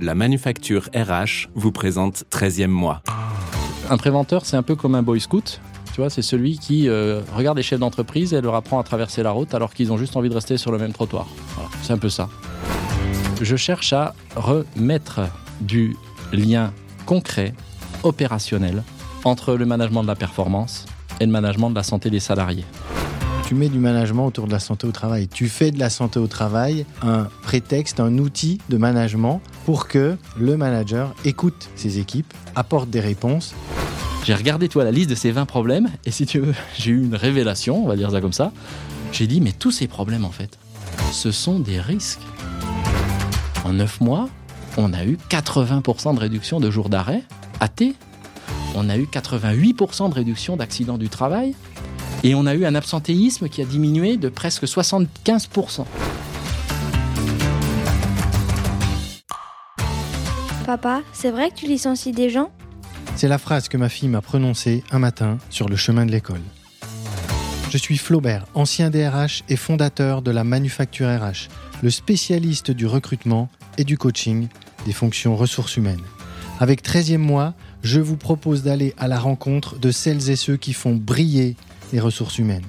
La manufacture RH vous présente 13e mois. Un préventeur, c'est un peu comme un boy scout. Tu vois, c'est celui qui euh, regarde les chefs d'entreprise et leur apprend à traverser la route alors qu'ils ont juste envie de rester sur le même trottoir. Voilà, c'est un peu ça. Je cherche à remettre du lien concret, opérationnel, entre le management de la performance et le management de la santé des salariés tu mets du management autour de la santé au travail. Tu fais de la santé au travail un prétexte, un outil de management pour que le manager écoute ses équipes, apporte des réponses. J'ai regardé toi la liste de ces 20 problèmes et si tu veux, j'ai eu une révélation, on va dire ça comme ça. J'ai dit mais tous ces problèmes en fait, ce sont des risques. En 9 mois, on a eu 80% de réduction de jours d'arrêt T. On a eu 88% de réduction d'accidents du travail. Et on a eu un absentéisme qui a diminué de presque 75%. Papa, c'est vrai que tu licencies des gens C'est la phrase que ma fille m'a prononcée un matin sur le chemin de l'école. Je suis Flaubert, ancien DRH et fondateur de la Manufacture RH, le spécialiste du recrutement et du coaching des fonctions ressources humaines. Avec 13e mois, je vous propose d'aller à la rencontre de celles et ceux qui font briller les ressources humaines.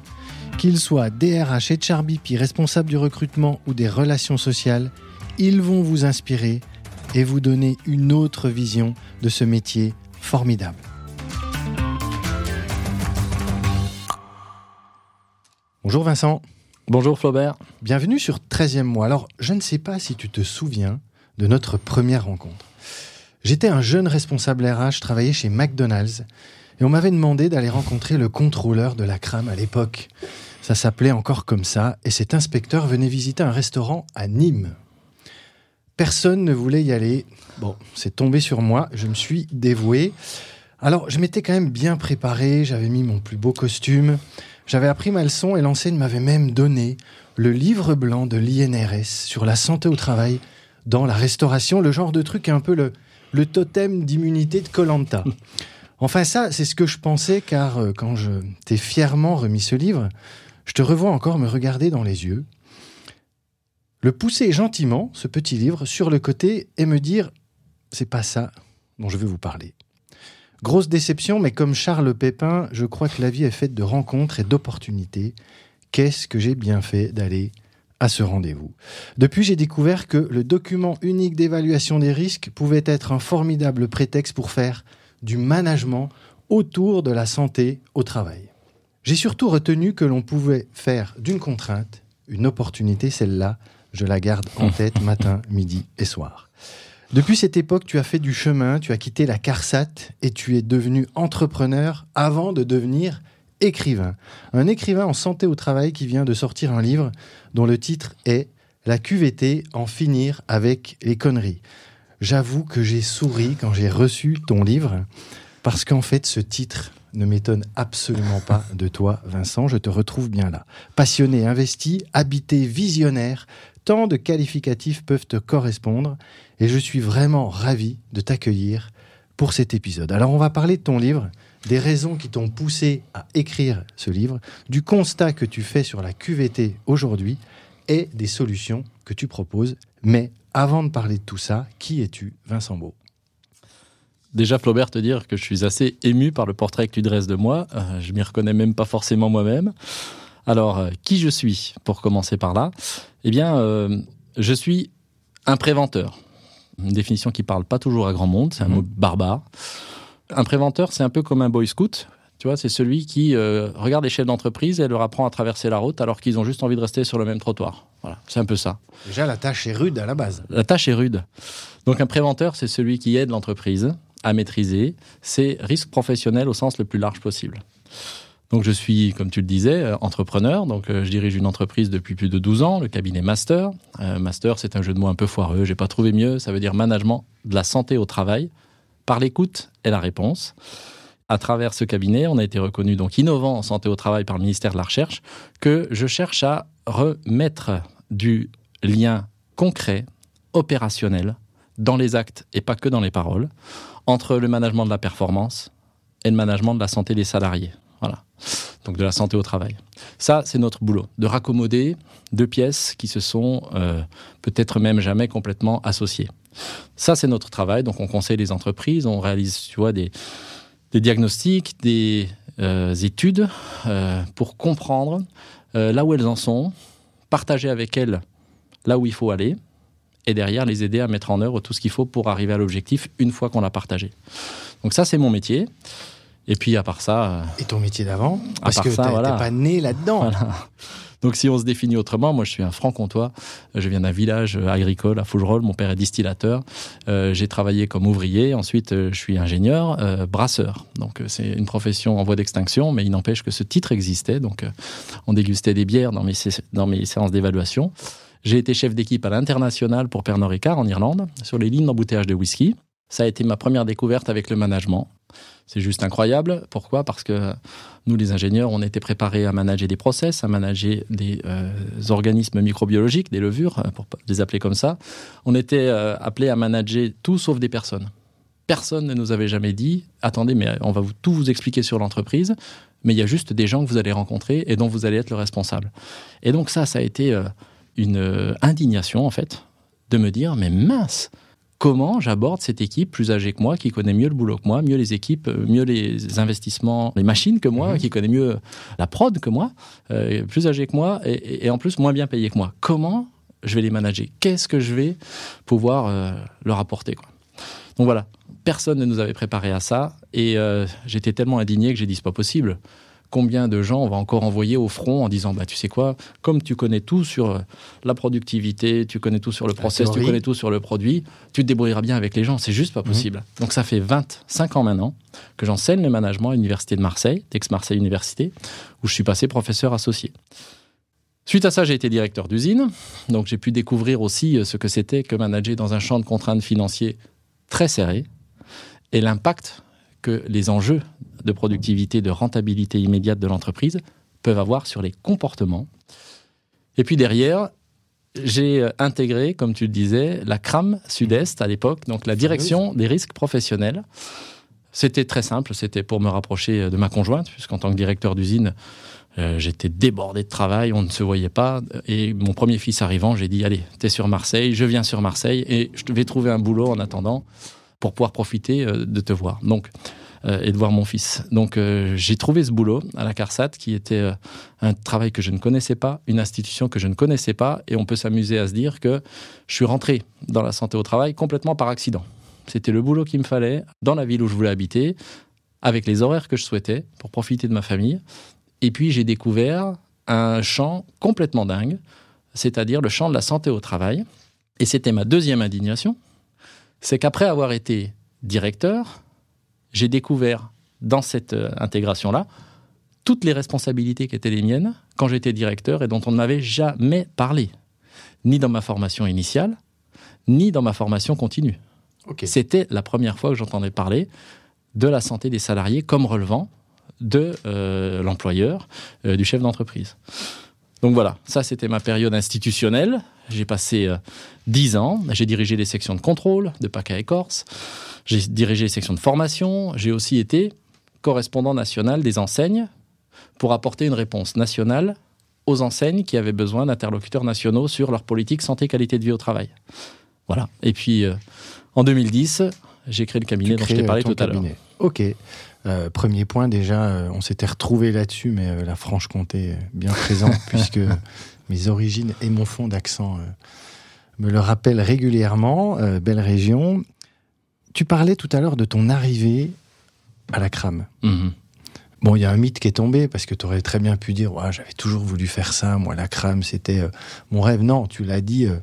Qu'ils soient DRH, HRBP, responsables du recrutement ou des relations sociales, ils vont vous inspirer et vous donner une autre vision de ce métier formidable. Bonjour Vincent. Bonjour Flaubert. Bienvenue sur 13e mois. Alors, je ne sais pas si tu te souviens de notre première rencontre. J'étais un jeune responsable RH, je travaillais chez McDonald's et on m'avait demandé d'aller rencontrer le contrôleur de la crame à l'époque. Ça s'appelait encore comme ça, et cet inspecteur venait visiter un restaurant à Nîmes. Personne ne voulait y aller. Bon, c'est tombé sur moi, je me suis dévoué. Alors, je m'étais quand même bien préparé, j'avais mis mon plus beau costume, j'avais appris ma leçon et l'enseigne m'avait même donné le livre blanc de l'INRS sur la santé au travail dans la restauration, le genre de truc un peu le, le totem d'immunité de Colanta. Enfin ça, c'est ce que je pensais, car euh, quand je t'ai fièrement remis ce livre, je te revois encore me regarder dans les yeux, le pousser gentiment, ce petit livre, sur le côté et me dire c'est pas ça dont je veux vous parler. Grosse déception, mais comme Charles Pépin, je crois que la vie est faite de rencontres et d'opportunités. Qu'est-ce que j'ai bien fait d'aller à ce rendez-vous? Depuis, j'ai découvert que le document unique d'évaluation des risques pouvait être un formidable prétexte pour faire du management autour de la santé au travail. J'ai surtout retenu que l'on pouvait faire d'une contrainte une opportunité, celle-là, je la garde en tête matin, midi et soir. Depuis cette époque, tu as fait du chemin, tu as quitté la CARSAT et tu es devenu entrepreneur avant de devenir écrivain. Un écrivain en santé au travail qui vient de sortir un livre dont le titre est La QVT, en finir avec les conneries. J'avoue que j'ai souri quand j'ai reçu ton livre, parce qu'en fait, ce titre ne m'étonne absolument pas de toi, Vincent. Je te retrouve bien là. Passionné, investi, habité, visionnaire, tant de qualificatifs peuvent te correspondre, et je suis vraiment ravi de t'accueillir pour cet épisode. Alors, on va parler de ton livre, des raisons qui t'ont poussé à écrire ce livre, du constat que tu fais sur la QVT aujourd'hui, et des solutions que tu proposes. Mais avant de parler de tout ça, qui es-tu, Vincent Beau? Déjà, Flaubert, te dire que je suis assez ému par le portrait que tu dresses de moi. Euh, je m'y reconnais même pas forcément moi-même. Alors, euh, qui je suis, pour commencer par là? Eh bien, euh, je suis un préventeur. Une définition qui parle pas toujours à grand monde, c'est un mot barbare. Un préventeur, c'est un peu comme un boy scout. Tu vois, c'est celui qui euh, regarde les chefs d'entreprise et leur apprend à traverser la route alors qu'ils ont juste envie de rester sur le même trottoir. Voilà, c'est un peu ça. Déjà, la tâche est rude à la base. La tâche est rude. Donc un préventeur, c'est celui qui aide l'entreprise à maîtriser ses risques professionnels au sens le plus large possible. Donc je suis, comme tu le disais, euh, entrepreneur. Donc euh, je dirige une entreprise depuis plus de 12 ans, le cabinet Master. Master, c'est un jeu de mots un peu foireux. J'ai pas trouvé mieux. Ça veut dire management de la santé au travail par l'écoute et la réponse à travers ce cabinet, on a été reconnu donc innovant en santé au travail par le ministère de la Recherche, que je cherche à remettre du lien concret, opérationnel, dans les actes et pas que dans les paroles, entre le management de la performance et le management de la santé des salariés. Voilà. Donc de la santé au travail. Ça, c'est notre boulot, de raccommoder deux pièces qui se sont euh, peut-être même jamais complètement associées. Ça, c'est notre travail. Donc, on conseille les entreprises, on réalise, tu vois, des, diagnostics, des euh, études euh, pour comprendre là où elles en sont, partager avec elles là où il faut aller, et derrière les aider à mettre en œuvre tout ce qu'il faut pour arriver à l'objectif une fois qu'on l'a partagé. Donc ça, c'est mon métier. Et puis à part ça. Et ton métier d'avant Parce que t'es voilà. pas né là-dedans. Voilà. Donc si on se définit autrement, moi je suis un franc-comtois, je viens d'un village agricole à Fougerolles, mon père est distillateur, euh, j'ai travaillé comme ouvrier, ensuite euh, je suis ingénieur, euh, brasseur. Donc euh, c'est une profession en voie d'extinction, mais il n'empêche que ce titre existait, donc euh, on dégustait des bières dans mes, dans mes séances d'évaluation. J'ai été chef d'équipe à l'international pour Pernod Ricard en Irlande, sur les lignes d'embouteillage de whisky. Ça a été ma première découverte avec le management. C'est juste incroyable. Pourquoi? Parce que nous, les ingénieurs, on était préparés à manager des process, à manager des euh, organismes microbiologiques, des levures, euh, pour les appeler comme ça. On était euh, appelés à manager tout sauf des personnes. Personne ne nous avait jamais dit attendez, mais on va vous, tout vous expliquer sur l'entreprise, mais il y a juste des gens que vous allez rencontrer et dont vous allez être le responsable. Et donc, ça, ça a été une indignation, en fait, de me dire mais mince comment j'aborde cette équipe plus âgée que moi, qui connaît mieux le boulot que moi, mieux les équipes, euh, mieux les investissements, les machines que moi, Mhm. qui connaît mieux la prod que moi, euh, plus âgée que moi, et, en plus moins bien payé que moi. Comment je vais les manager? Qu'est-ce que je vais pouvoir euh, leur apporter quoi? Donc voilà, personne ne nous avait préparé à ça, et euh, j'étais tellement indigné que j'ai dit c'est pas possible. Combien de gens on va encore envoyer au front en disant bah tu sais quoi comme tu connais tout sur euh, la productivité tu connais tout sur le process tu connais tout sur le produit tu te débrouilleras bien avec les gens. C'est juste pas possible. Donc ça fait 25 ans maintenant que j'enseigne le management à l'université de Marseille d'Aix-Marseille Université où je suis passé professeur associé. Suite à ça, j'ai été directeur d'usine, donc j'ai pu découvrir aussi euh, ce que c'était que manager dans un champ de contraintes financiers très serré et l'impact que les enjeux de productivité, de rentabilité immédiate de l'entreprise peuvent avoir sur les comportements. Et puis derrière, j'ai euh, intégré, comme tu le disais, la CRAM Sud-Est à l'époque, donc la direction des risques professionnels. C'était très simple, c'était pour me rapprocher euh, de ma conjointe, puisqu'en tant que directeur d'usine, euh, j'étais débordé de travail, on ne se voyait pas. Et mon premier fils arrivant, j'ai dit Allez, t'es sur Marseille, je viens sur Marseille et je vais trouver un boulot en attendant pour pouvoir profiter euh, de te voir. Donc, euh, et de voir mon fils. Donc, euh, j'ai trouvé ce boulot à la CARSAT qui était un travail que je ne connaissais pas, une institution que je ne connaissais pas. Et on peut s'amuser à se dire que je suis rentré dans la santé au travail complètement par accident. C'était le boulot qu'il me fallait dans la ville où je voulais habiter, avec les horaires que je souhaitais pour profiter de ma famille. Et puis j'ai découvert un champ complètement dingue, c'est-à-dire le champ de la santé au travail. Et c'était ma deuxième indignation, c'est qu'après avoir été directeur, j'ai découvert dans cette euh, intégration-là toutes les responsabilités qui étaient les miennes quand j'étais directeur et dont on ne m'avait jamais parlé, ni dans ma formation initiale, ni dans ma formation continue. C'était la première fois que j'entendais parler de la santé des salariés comme relevant de euh, l'employeur, euh, du chef d'entreprise. Donc voilà, ça c'était ma période institutionnelle. J'ai passé euh, dix ans. J'ai dirigé les sections de contrôle de PACA et Corse. J'ai dirigé les sections de formation. J'ai aussi été correspondant national des enseignes pour apporter une réponse nationale aux enseignes qui avaient besoin d'interlocuteurs nationaux sur leur politique santé qualité de vie au travail. Voilà. Et puis euh, en 2010, j'ai créé le cabinet Tu dont je t'ai parlé euh, tout à l'heure. Ok. Euh, premier point déjà, euh, on s'était retrouvé là-dessus, mais euh, la Franche-Comté est bien présente puisque mes origines et mon fond d'accent me le rappellent régulièrement. Belle région. Tu parlais tout à l'heure de ton arrivée à la crame. Mhm. Bon, il y a un mythe qui est tombé parce que tu aurais très bien pu dire j'avais toujours voulu faire ça, moi la crame c'était euh, mon rêve. Non, tu l'as dit euh,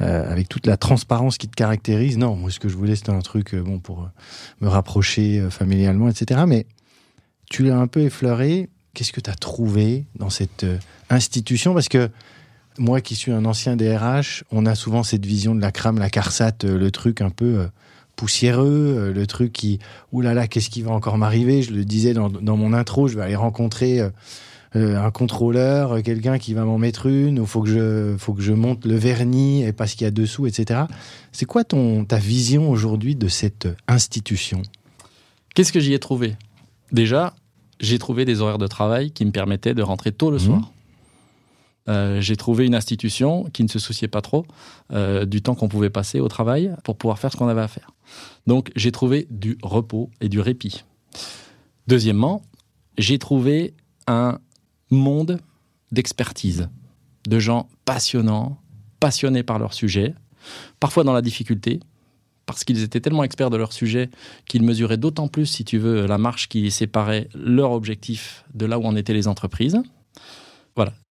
euh, avec toute la transparence qui te caractérise. Non, moi ce que je voulais c'était un truc bon pour me rapprocher familialement, etc. Mais tu l'as un peu effleuré. Qu'est-ce que tu as trouvé dans cette institution? Parce que moi qui suis un ancien DRH, on a souvent cette vision de la crame, la carsat, euh, le truc un peu poussiéreux, euh, le truc qui, là là, qu'est-ce qui va encore m'arriver? Je le disais dans, dans mon intro, je vais aller rencontrer euh, euh, un contrôleur, quelqu'un qui va m'en mettre une, ou faut que je, faut que je monte le vernis et pas ce qu'il y a dessous, etc. C'est quoi ton, ta vision aujourd'hui de cette institution? Qu'est-ce que j'y ai trouvé? Déjà, j'ai trouvé des horaires de travail qui me permettaient de rentrer tôt le Mhm. soir. Euh, j'ai trouvé une institution qui ne se souciait pas trop euh, du temps qu'on pouvait passer au travail pour pouvoir faire ce qu'on avait à faire. Donc j'ai trouvé du repos et du répit. Deuxièmement, j'ai trouvé un monde d'expertise, de gens passionnants, passionnés par leur sujet, parfois dans la difficulté, parce qu'ils étaient tellement experts de leur sujet qu'ils mesuraient d'autant plus, si tu veux, la marche qui séparait leur objectif de là où en étaient les entreprises.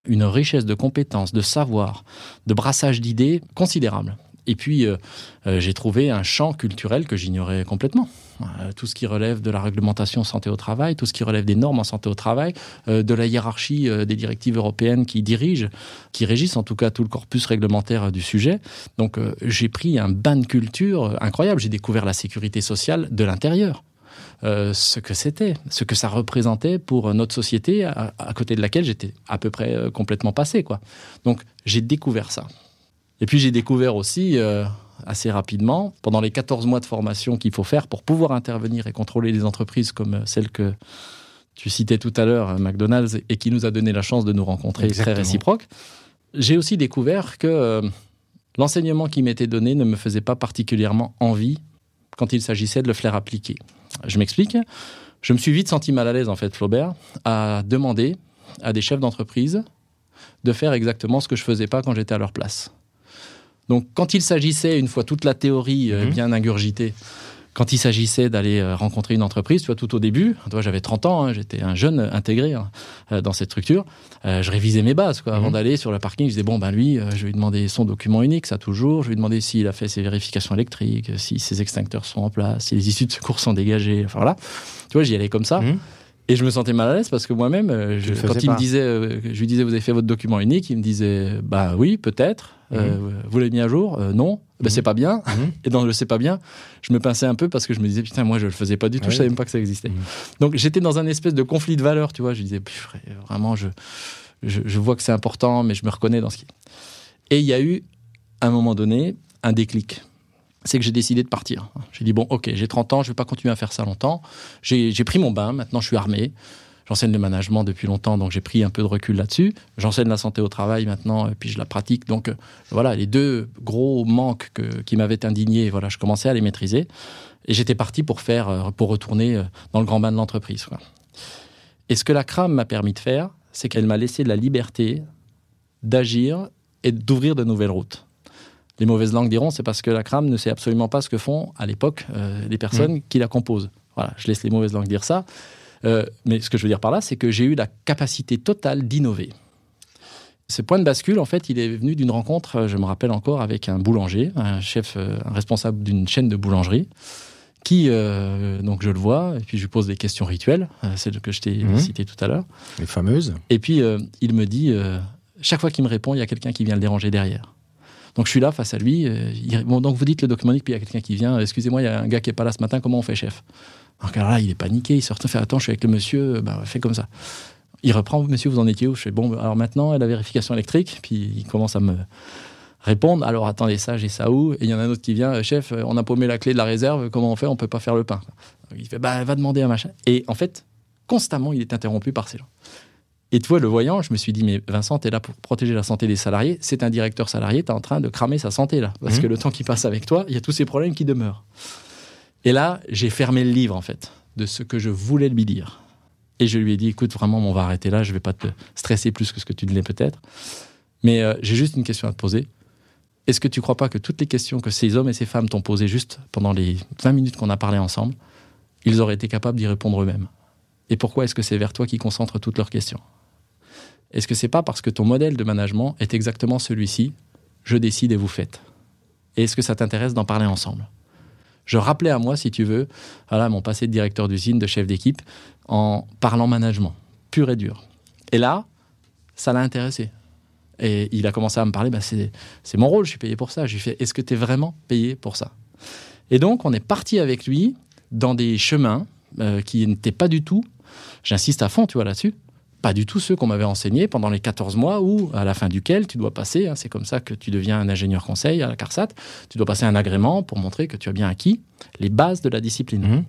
Une richesse de compétences, de savoir, de brassage d'idées considérable. Et puis, euh, euh, j'ai trouvé un champ culturel que j'ignorais complètement. Euh, tout ce qui relève de la réglementation santé au travail, tout ce qui relève des normes en santé au travail, de la hiérarchie des directives européennes qui dirigent, qui régissent en tout cas tout le corpus réglementaire du sujet. Donc, j'ai pris un bain de culture incroyable. J'ai découvert la sécurité sociale de l'intérieur. Ce que c'était, ce que ça représentait pour notre société à, à côté de laquelle j'étais à peu près complètement passé. Quoi. Donc j'ai découvert ça. Et puis j'ai découvert aussi euh, assez rapidement, pendant les 14 mois de formation qu'il faut faire pour pouvoir intervenir et contrôler les entreprises comme euh, celle que tu citais tout à l'heure, euh, McDonald's, et qui nous a donné la chance de nous rencontrer très réciproque, j'ai aussi découvert que l'enseignement qui m'était donné ne me faisait pas particulièrement envie quand il s'agissait de le faire appliquer. Je m'explique. Je me suis vite senti mal à l'aise, en fait, Flaubert, à demander à des chefs d'entreprise de faire exactement ce que je faisais pas quand j'étais à leur place. Donc, quand il s'agissait, une fois toute la théorie euh, mhm. bien ingurgitée, quand il s'agissait d'aller euh, rencontrer une entreprise, tu vois, tout au début, toi, j'avais 30 ans, hein, j'étais un jeune intégré hein, euh, dans cette structure, je révisais mes bases, quoi. Avant mhm. d'aller sur le parking, je disais, bon, ben lui, je vais lui demander son document unique, ça toujours, je vais lui demander s'il a fait ses vérifications électriques, si ses extincteurs sont en place, si les issues de secours sont dégagées, enfin voilà. Tu vois, j'y allais comme ça. Mhm. Et je me sentais mal à l'aise parce que moi-même, quand il me disait, je lui disais, vous avez fait votre document unique, il me disait, bah oui, peut-être. Euh, mhm. vous l'avez mis à jour? Euh, Non. Ben, c'est pas bien. Mhm. Et dans le c'est pas bien, je me pinçais un peu parce que je me disais, putain, moi, je le faisais pas du tout, je savais même pas que ça existait. Mhm. Donc, j'étais dans un espèce de conflit de valeurs, tu vois. Je disais, vraiment, je, je, vois que c'est important, mais je me reconnais dans ce qui. Et il y a eu, à un moment donné, un déclic. C'est que j'ai décidé de partir. J'ai dit, bon, ok, j'ai 30 ans, je vais pas continuer à faire ça longtemps. J'ai pris mon bain, maintenant je suis armé. J'enseigne le management depuis longtemps, donc j'ai pris un peu de recul là-dessus. J'enseigne la santé au travail maintenant, et puis je la pratique. Donc euh, voilà, les deux gros manques qui m'avaient indigné, voilà, je commençais à les maîtriser. Et j'étais parti pour faire, euh, pour retourner euh, dans le grand bain de l'entreprise. Et ce que la CRAM m'a permis de faire, c'est qu'elle m'a laissé de la liberté d'agir et d'ouvrir de nouvelles routes. Les mauvaises langues diront, c'est parce que la CRAM ne sait absolument pas ce que font à l'époque les personnes mmh. qui la composent. Voilà, je laisse les mauvaises langues dire ça. Euh, mais ce que je veux dire par là, c'est que j'ai eu la capacité totale d'innover. Ce point de bascule, en fait, il est venu d'une rencontre, je me rappelle encore, avec un boulanger, un chef, euh, un responsable d'une chaîne de boulangerie, qui, euh, donc je le vois, et puis je lui pose des questions rituelles, celles que je t'ai mhm. citées tout à l'heure. Les fameuses. Et puis il me dit, chaque fois qu'il me répond, il y a quelqu'un qui vient le déranger derrière. Donc je suis là face à lui. bon, donc vous dites le document puis il y a quelqu'un qui vient. Excusez-moi, il y a un gars qui est pas là ce matin. Comment on fait, chef? Alors là, il est paniqué, il sort, fait attends, je suis avec le monsieur, bah, fais comme ça. Il reprend, monsieur, vous en étiez où? Je fais bon, alors maintenant, la vérification électrique, puis il commence à me répondre. Alors attendez, ça, j'ai ça où? Et il y en a un autre qui vient, euh, chef, on a paumé la clé de la réserve, comment on fait? On peut pas faire le pain. Il fait bah, va demander un machin. Et en fait, constamment, il est interrompu par ces gens. Et tu vois, le voyant, je me suis dit, mais Vincent, tu es là pour protéger la santé des salariés. C'est un directeur salarié, tu es en train de cramer sa santé là. Parce mmh. que le temps qui passe avec toi, il y a tous ces problèmes qui demeurent. Et là, j'ai fermé le livre, en fait, de ce que je voulais lui dire. Et je lui ai dit, écoute, vraiment, on va arrêter là, je ne vais pas te stresser plus que ce que tu ne l'es peut-être. Mais euh, j'ai juste une question à te poser. Est-ce que tu ne crois pas que toutes les questions que ces hommes et ces femmes t'ont posées juste pendant les 20 minutes qu'on a parlé ensemble, ils auraient été capables d'y répondre eux-mêmes? Et pourquoi est-ce que c'est vers toi qui concentrent toutes leurs questions? Est-ce que c'est pas parce que ton modèle de management est exactement celui-ci Je décide et vous faites? Et est-ce que ça t'intéresse d'en parler ensemble? Je rappelais à moi, si tu veux, voilà, mon passé de directeur d'usine, de chef d'équipe, en parlant management, pur et dur. Et là, ça l'a intéressé. Et il a commencé à me parler, bah, c'est mon rôle, je suis payé pour ça. Je lui ai fait, est-ce que tu es vraiment payé pour ça? Et donc, on est parti avec lui dans des chemins euh, qui n'étaient pas du tout, j'insiste à fond, tu vois, là-dessus, pas du tout ceux qu'on m'avait enseignés pendant les 14 mois ou à la fin duquel tu dois passer, hein, c'est comme ça que tu deviens un ingénieur conseil à la CARSAT, tu dois passer un agrément pour montrer que tu as bien acquis les bases de la discipline. Donc, mmh.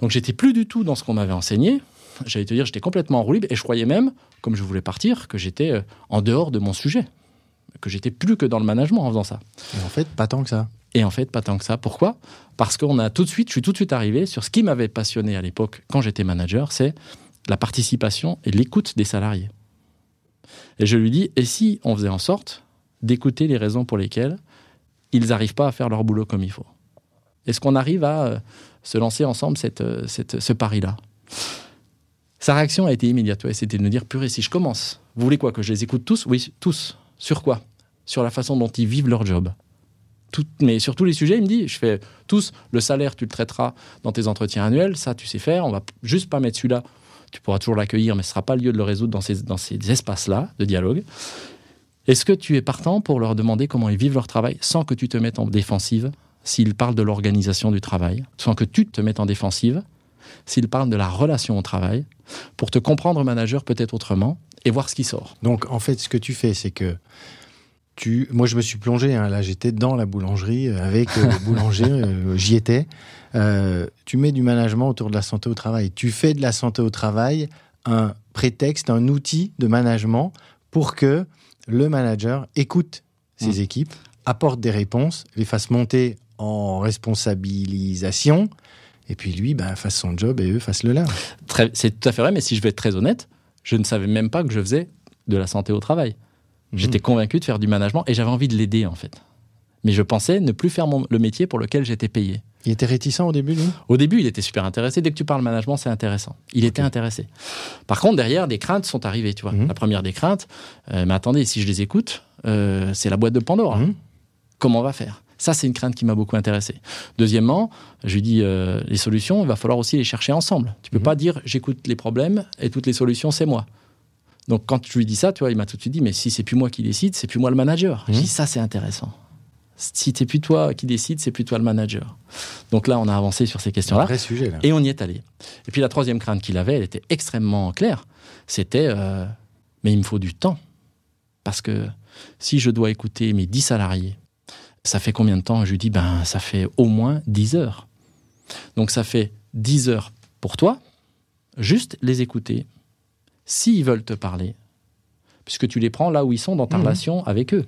Donc j'étais plus du tout dans ce qu'on m'avait enseigné, j'allais te dire, j'étais complètement en roue libre et je croyais même, comme je voulais partir, que j'étais euh, en dehors de mon sujet, que j'étais plus que dans le management en faisant ça. Et en fait, pas tant que ça. Et en fait, pas tant que ça. Pourquoi? Parce qu'on a tout de suite, je suis tout de suite arrivé sur ce qui m'avait passionné à l'époque quand j'étais manager, c'est la participation et l'écoute des salariés. Et je lui dis, et si on faisait en sorte d'écouter les raisons pour lesquelles ils n'arrivent pas à faire leur boulot comme il faut? Est-ce qu'on arrive à euh, se lancer ensemble euh, cette, ce pari-là? Sa réaction a été immédiate. C'était de me dire, purée, si je commence, vous voulez quoi Que je les écoute tous? Oui, tous. Sur quoi? Sur la façon dont ils vivent leur job. Mais sur tous les sujets, il me dit, je fais tous, le salaire, tu le traiteras dans tes entretiens annuels, ça, tu sais faire, on va juste pas mettre celui-là tu pourras toujours l'accueillir, mais ce ne sera pas le lieu de le résoudre dans ces, dans ces espaces-là de dialogue. Est-ce que tu es partant pour leur demander comment ils vivent leur travail sans que tu te mettes en défensive s'ils parlent de l'organisation du travail, sans que tu te mettes en défensive s'ils parlent de la relation au travail, pour te comprendre manager peut-être autrement et voir ce qui sort. Donc en fait, ce que tu fais, c'est que tu, moi je me suis plongé, hein, là j'étais dans la boulangerie euh, avec euh, le boulanger, euh, j'y étais. Euh, tu mets du management autour de la santé au travail. Tu fais de la santé au travail un prétexte, un outil de management pour que le manager écoute ses Mmh. équipes, apporte des réponses, les fasse monter en responsabilisation, et puis lui ben, fasse son job et eux fassent le leur. C'est tout à fait vrai, mais si je vais être très honnête, je ne savais même pas que je faisais de la santé au travail. J'étais convaincu de faire du management et j'avais envie de l'aider en fait. Mais je pensais ne plus faire mon- le métier pour lequel j'étais payé. Il était réticent au début, lui? Au début, il était super intéressé. Dès que tu parles management, c'est intéressant. Il était intéressé. Par contre, derrière, des craintes sont arrivées. Tu vois, Mhm. la première des craintes. euh, mais attendez, si je les écoute, euh, c'est la boîte de Pandore. Mhm. Comment on va faire? Ça, c'est une crainte qui m'a beaucoup intéressé. Deuxièmement, je lui dis euh, les solutions, il va falloir aussi les chercher ensemble. Tu peux Mhm. pas dire j'écoute les problèmes et toutes les solutions, c'est moi. Donc quand je lui dis ça, tu vois, il m'a tout de suite dit mais si c'est plus moi qui décide, c'est plus moi le manager. Je Mhm. dis ça, c'est intéressant. Si c'est plus toi qui décide, c'est plus toi le manager. Donc là, on a avancé sur ces C'est un questions-là. vrai sujet, là. Et on y est allé. Et puis la troisième crainte qu'il avait, elle était extrêmement claire. C'était, euh, mais il me faut du temps. Parce que si je dois écouter mes 10 salariés, ça fait combien de temps? Je lui dis, ben, ça fait au moins 10 heures. Donc ça fait 10 heures pour toi, juste les écouter. S'ils veulent te parler, puisque tu les prends là où ils sont dans ta Mhm. relation avec eux.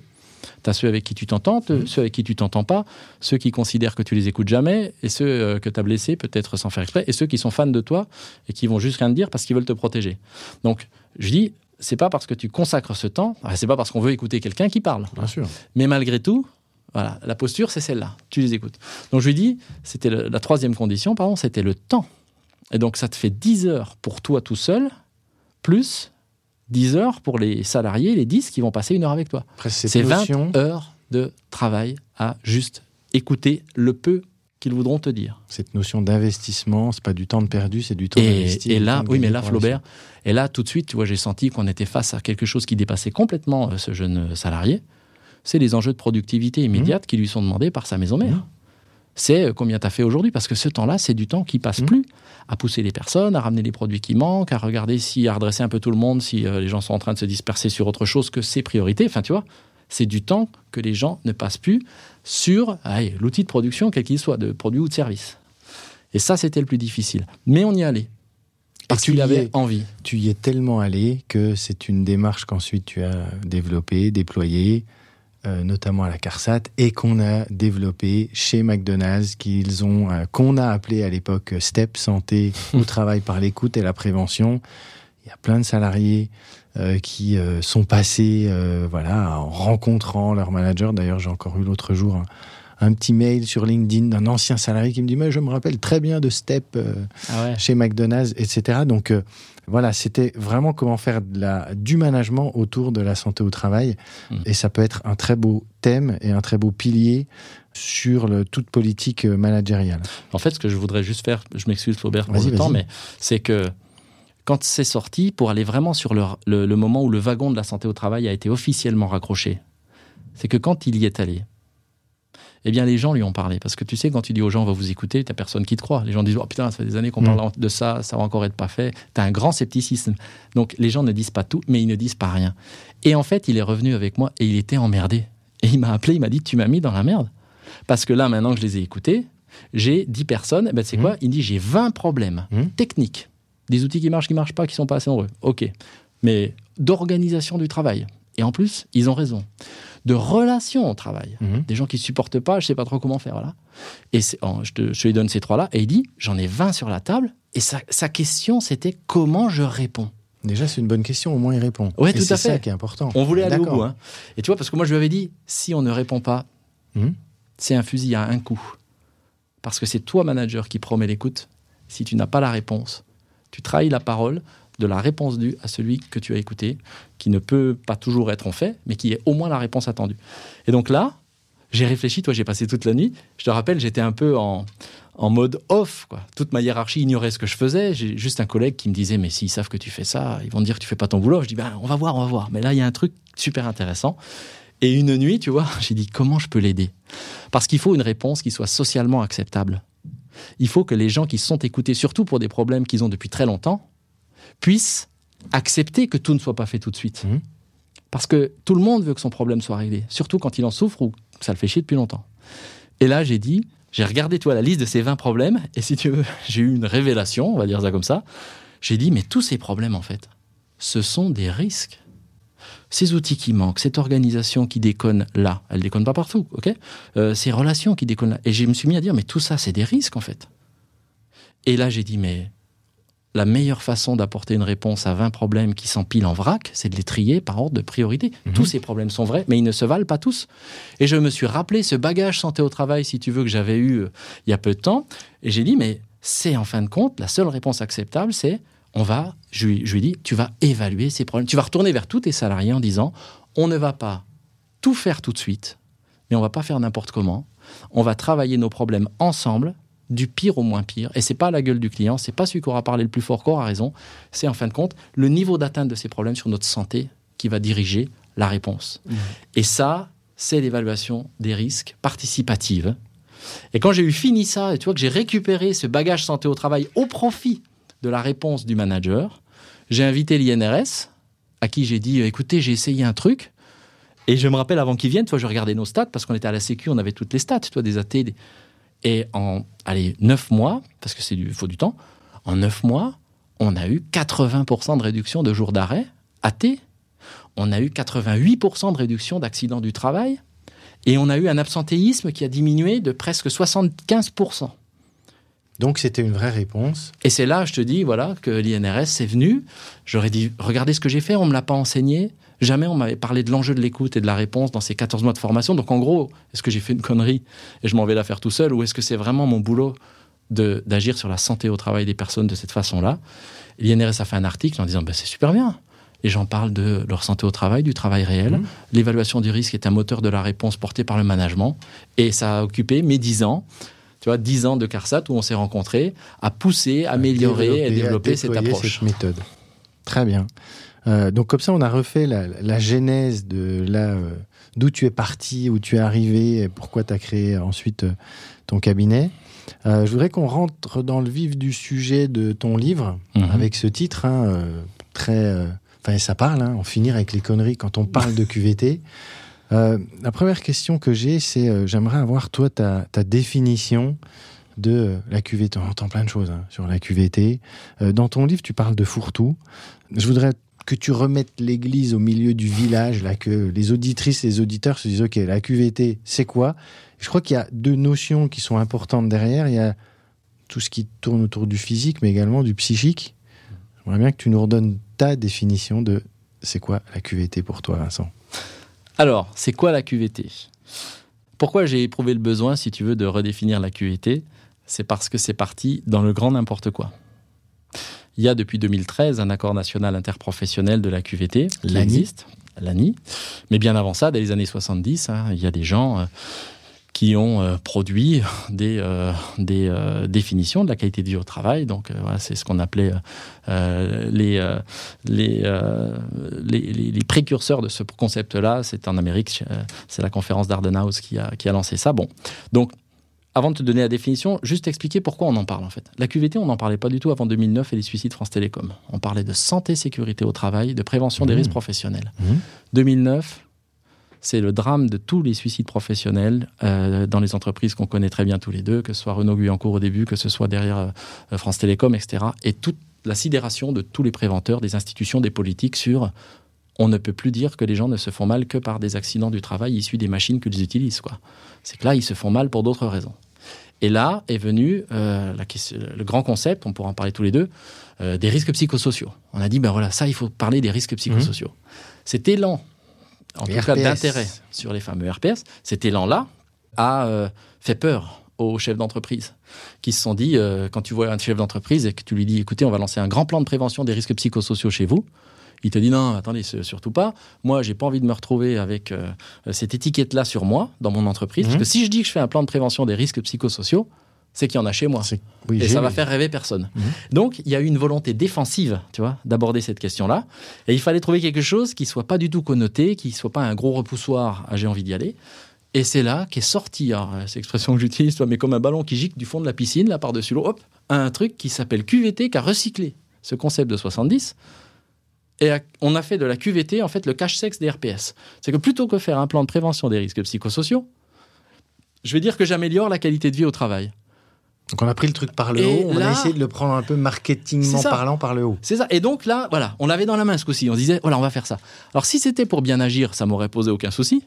Tu as ceux avec qui tu t'entends, te- ceux avec qui tu t'entends pas, ceux qui considèrent que tu les écoutes jamais, et ceux euh, que tu as blessés peut-être sans faire exprès, et ceux qui sont fans de toi et qui vont juste rien te dire parce qu'ils veulent te protéger. Donc, je dis, c'est pas parce que tu consacres ce temps, c'est pas parce qu'on veut écouter quelqu'un qui parle. Bien sûr. Mais malgré tout, voilà, la posture, c'est celle-là. Tu les écoutes. Donc je lui dis, c'était la troisième condition, pardon, c'était le temps. Et donc ça te fait 10 heures pour toi tout seul, plus 10 heures pour les salariés, les 10 qui vont passer une heure avec toi. C'est 20 notion, heures de travail à juste écouter le peu qu'ils voudront te dire. cette notion d'investissement, c'est pas du temps de perdu, c'est du temps investi. et là, oui, mais là, Flaubert, et là, tout de suite, tu vois, j'ai senti qu'on était face à quelque chose qui dépassait complètement euh, ce jeune euh, salarié. C'est les enjeux de productivité immédiate qui lui sont demandés par sa maison mère. Mhm. C'est euh, combien tu as fait aujourd'hui, parce que ce temps-là, c'est du temps qui passe Mhm. plus à pousser les personnes, à ramener les produits qui manquent, à regarder si, à redresser un peu tout le monde, si euh, les gens sont en train de se disperser sur autre chose que ses priorités. Enfin, tu vois, c'est du temps que les gens ne passent plus sur allez, l'outil de production, quel qu'il soit, de produit ou de service. Et ça, c'était le plus difficile. Mais on y allait. Parce Et tu es. envie. Tu y es tellement allé que c'est une démarche qu'ensuite tu as développée, déployée, euh, notamment à la CARSAT, et qu'on a développée chez McDonald's, qu'ils ont, euh, qu'on a appelé à l'époque STEP, santé au travail par l'écoute et la prévention. Il y a plein de salariés euh, qui euh, sont passés, euh, voilà, en rencontrant leur manager. D'ailleurs, j'ai encore eu l'autre jour un petit mail sur LinkedIn d'un ancien salarié qui me dit mais je me rappelle très bien de STEP. euh, Ah ouais. chez McDonald's, etc. Donc euh, voilà, c'était vraiment comment faire de la, du management autour de la santé au travail. Mm. Et ça peut être un très beau thème et un très beau pilier sur le, toute politique euh, managériale. En fait, ce que je voudrais juste faire, je m'excuse Flaubert pour le temps, mais c'est que quand c'est sorti, pour aller vraiment sur le, le- le moment où le wagon de la santé au travail a été officiellement raccroché, c'est que quand il y est allé, eh bien, les gens lui ont parlé. Parce que tu sais, quand tu dis aux gens, on va vous écouter, t'as personne qui te croit. Les gens disent, oh putain, ça fait des années qu'on Mm. parle de ça, ça va encore être pas fait. T'as un grand scepticisme. Donc, les gens ne disent pas tout, mais ils ne disent pas rien. Et en fait, il est revenu avec moi et il était emmerdé. Et il m'a appelé, il m'a dit, tu m'as mis dans la merde. Parce que là, maintenant que je les ai écoutés, j'ai 10 personnes, eh ben, c'est Mhm. quoi? Il dit, j'ai 20 problèmes Mhm. techniques Des outils qui marchent, qui marchent pas, qui sont pas assez nombreux. Ok. Mais d'organisation du travail. Et en plus, ils ont raison. De relations au travail. Mhm. Des gens qui supportent pas, je sais pas trop comment faire. Voilà. Et oh, je, te, je lui donne ces trois-là. Et il dit j'en ai 20 sur la table. Et sa, sa question, c'était comment je réponds? Déjà, c'est une bonne question, au moins il répond. Et tout à c'est ça fait. qui est important. On voulait aller au bout. hein. Et tu vois, parce que moi, je lui avais dit si on ne répond pas, Mhm. c'est un fusil à un coup. Parce que c'est toi, manager, qui promet l'écoute. Si tu n'as pas la réponse, tu trahis la parole de la réponse due à celui que tu as écouté, qui ne peut pas toujours être en fait, mais qui est au moins la réponse attendue. Et donc là, j'ai réfléchi, toi, j'ai passé toute la nuit. Je te rappelle, j'étais un peu en, en mode off. Quoi. Toute ma hiérarchie ignorait ce que je faisais. J'ai juste un collègue qui me disait Mais s'ils savent que tu fais ça, ils vont te dire que tu fais pas ton boulot. Je dis ben, On va voir, on va voir. Mais là, il y a un truc super intéressant. Et une nuit, tu vois, j'ai dit Comment je peux l'aider? Parce qu'il faut une réponse qui soit socialement acceptable. Il faut que les gens qui sont écoutés, surtout pour des problèmes qu'ils ont depuis très longtemps, puissent accepter que tout ne soit pas fait tout de suite. Mhm. Parce que tout le monde veut que son problème soit réglé, surtout quand il en souffre ou que ça le fait chier depuis longtemps. Et là, j'ai dit, j'ai regardé toi la liste de ces 20 problèmes, et si tu veux, j'ai eu une révélation, on va dire ça comme ça. J'ai dit, mais tous ces problèmes, en fait, ce sont des risques. Ces outils qui manquent, cette organisation qui déconne là, elle déconne pas partout, ok? Euh, Ces relations qui déconnent là. Et je me suis mis à dire, mais tout ça, c'est des risques, en fait. Et là, j'ai dit, mais la meilleure façon d'apporter une réponse à 20 problèmes qui s'empilent en vrac, c'est de les trier par ordre de priorité. Mhm. Tous ces problèmes sont vrais, mais ils ne se valent pas tous. Et je me suis rappelé ce bagage santé au travail, si tu veux, que j'avais eu euh, il y a peu de temps. Et j'ai dit, mais c'est en fin de compte, la seule réponse acceptable, c'est on va, je lui, je lui dit, tu vas évaluer ces problèmes. Tu vas retourner vers tous tes salariés en disant, on ne va pas tout faire tout de suite, mais on va pas faire n'importe comment. On va travailler nos problèmes ensemble, du pire au moins pire. Et c'est pas la gueule du client, c'est pas celui qui aura parlé le plus fort qui aura raison. C'est en fin de compte le niveau d'atteinte de ces problèmes sur notre santé qui va diriger la réponse. Et ça, c'est l'évaluation des risques participative. Et quand j'ai eu fini ça, et tu vois que j'ai récupéré ce bagage santé au travail au profit de la réponse du manager, j'ai invité l'INRS, à qui j'ai dit, écoutez, j'ai essayé un truc, et je me rappelle avant qu'ils viennent, toi, je regardais nos stats, parce qu'on était à la Sécu, on avait toutes les stats, toi, des AT. des- Et en, allez, neuf mois, parce que c'est du, faut du temps, en neuf mois, on a eu 80% de réduction de jours d'arrêt, AT. On a eu 88% de réduction d'accidents du travail. Et on a eu un absentéisme qui a diminué de presque 75%. Donc c'était une vraie réponse. Et c'est là, je te dis, voilà, que l'INRS est venu. J'aurais dit, regardez ce que j'ai fait, on ne me l'a pas enseigné. Jamais on m'avait parlé de l'enjeu de l'écoute et de la réponse dans ces 14 mois de formation. Donc en gros, est-ce que j'ai fait une connerie et je m'en vais la faire tout seul ou est-ce que c'est vraiment mon boulot d'agir sur la santé au travail des personnes de cette façon-là? L'INRS a fait un article en disant, ben, c'est super bien. Les gens parlent de leur santé au travail, du travail réel. Mhm. L'évaluation du risque est un moteur de la réponse porté par le management. Et ça a occupé mes 10 ans. Tu vois, 10 ans de CARSAT où on s'est rencontrés, à pousser, améliorer et développer cette approche. cette méthode. Très bien. Euh, donc comme ça, on a refait la, la genèse de là euh, d'où tu es parti, où tu es arrivé, et pourquoi tu as créé ensuite euh, ton cabinet. Je voudrais qu'on rentre dans le vif du sujet de ton livre Mhm. avec ce titre hein, très. Enfin, ça parle. Hein, en finir avec les conneries quand on parle de QVT. La première question que j'ai, c'est j'aimerais avoir toi ta, ta définition de euh, la QVT. On entend plein de choses hein, sur la QVT. Euh, dans ton livre, tu parles de fourre-tout. Je voudrais que tu remettes l'église au milieu du village, là, que les auditrices les auditeurs se disent, OK, la QVT, c'est quoi? Je crois qu'il y a deux notions qui sont importantes derrière. Il y a tout ce qui tourne autour du physique, mais également du psychique. J'aimerais bien que tu nous redonnes ta définition de c'est quoi la QVT pour toi, Vincent? Alors, c'est quoi la QVT? Pourquoi j'ai éprouvé le besoin, si tu veux, de redéfinir la QVT? C'est parce que c'est parti dans le grand n'importe quoi. Il y a depuis 2013 un accord national interprofessionnel de la QVT qui L'ANI. existe, l'ANI. Mais bien avant ça, dès les années 70, hein, il y a des gens euh, qui ont euh, produit des, euh, des définitions de la qualité de vie au travail. Donc, voilà, c'est ce qu'on appelait les, les, les, les- les précurseurs de ce concept-là. C'est en Amérique, c'est la conférence d'Ardenhouse qui a, qui a lancé ça. Bon, donc, avant de te donner la définition, juste expliquer pourquoi on en parle en fait. La QVT, on n'en parlait pas du tout avant 2009 et les suicides France Télécom. On parlait de santé, sécurité au travail, de prévention des Mmh. risques professionnels. Mhm. 2009, c'est le drame de tous les suicides professionnels euh, dans les entreprises qu'on connaît très bien tous les deux, que ce soit Renault Guyancourt au début, que ce soit derrière euh, France Télécom, etc. Et tout- la sidération de tous les préventeurs, des institutions, des politiques sur on ne peut plus dire que les gens ne se font mal que par des accidents du travail issus des machines qu'ils utilisent. Quoi. C'est que là, ils se font mal pour d'autres raisons. Et là est venu euh, la, le grand concept, on pourra en parler tous les deux, euh, des risques psychosociaux. On a dit, ben voilà, ça, il faut parler des risques psychosociaux. Cet élan, en tout cas d'intérêt sur les fameux RPS, cet élan-là a euh, fait peur aux chefs d'entreprise qui se sont dit, quand tu vois un chef d'entreprise et que tu lui dis, écoutez, on va lancer un grand plan de prévention des risques psychosociaux chez vous, il te dit non, attendez, surtout pas. Moi, j'ai pas envie de me retrouver avec euh, cette étiquette-là sur moi, dans mon entreprise. Parce mhm. que si je dis que je fais un plan de prévention des risques psychosociaux, c'est qu'il y en a chez moi. et ça va faire rêver personne. Mhm. Donc, il y a eu une volonté défensive, tu vois, d'aborder cette question-là. Et il fallait trouver quelque chose qui soit pas du tout connoté, qui soit pas un gros repoussoir à j'ai envie d'y aller. Et c'est là qu'est sorti, c'est l'expression que j'utilise, mais comme un ballon qui gicle du fond de la piscine, là, par-dessus l'eau, hop, un truc qui s'appelle QVT, qui a recyclé ce concept de 70 et on a fait de la QVT, en fait, le cache-sexe des RPS. C'est que plutôt que faire un plan de prévention des risques psychosociaux, je vais dire que j'améliore la qualité de vie au travail. Donc on a pris le truc par le haut, on a essayé de le prendre un peu marketingment parlant par le haut. C'est ça. Et donc là, voilà, on l'avait dans la main ce coup-ci. On se disait, voilà, on va faire ça. Alors si c'était pour bien agir, ça m'aurait posé aucun souci.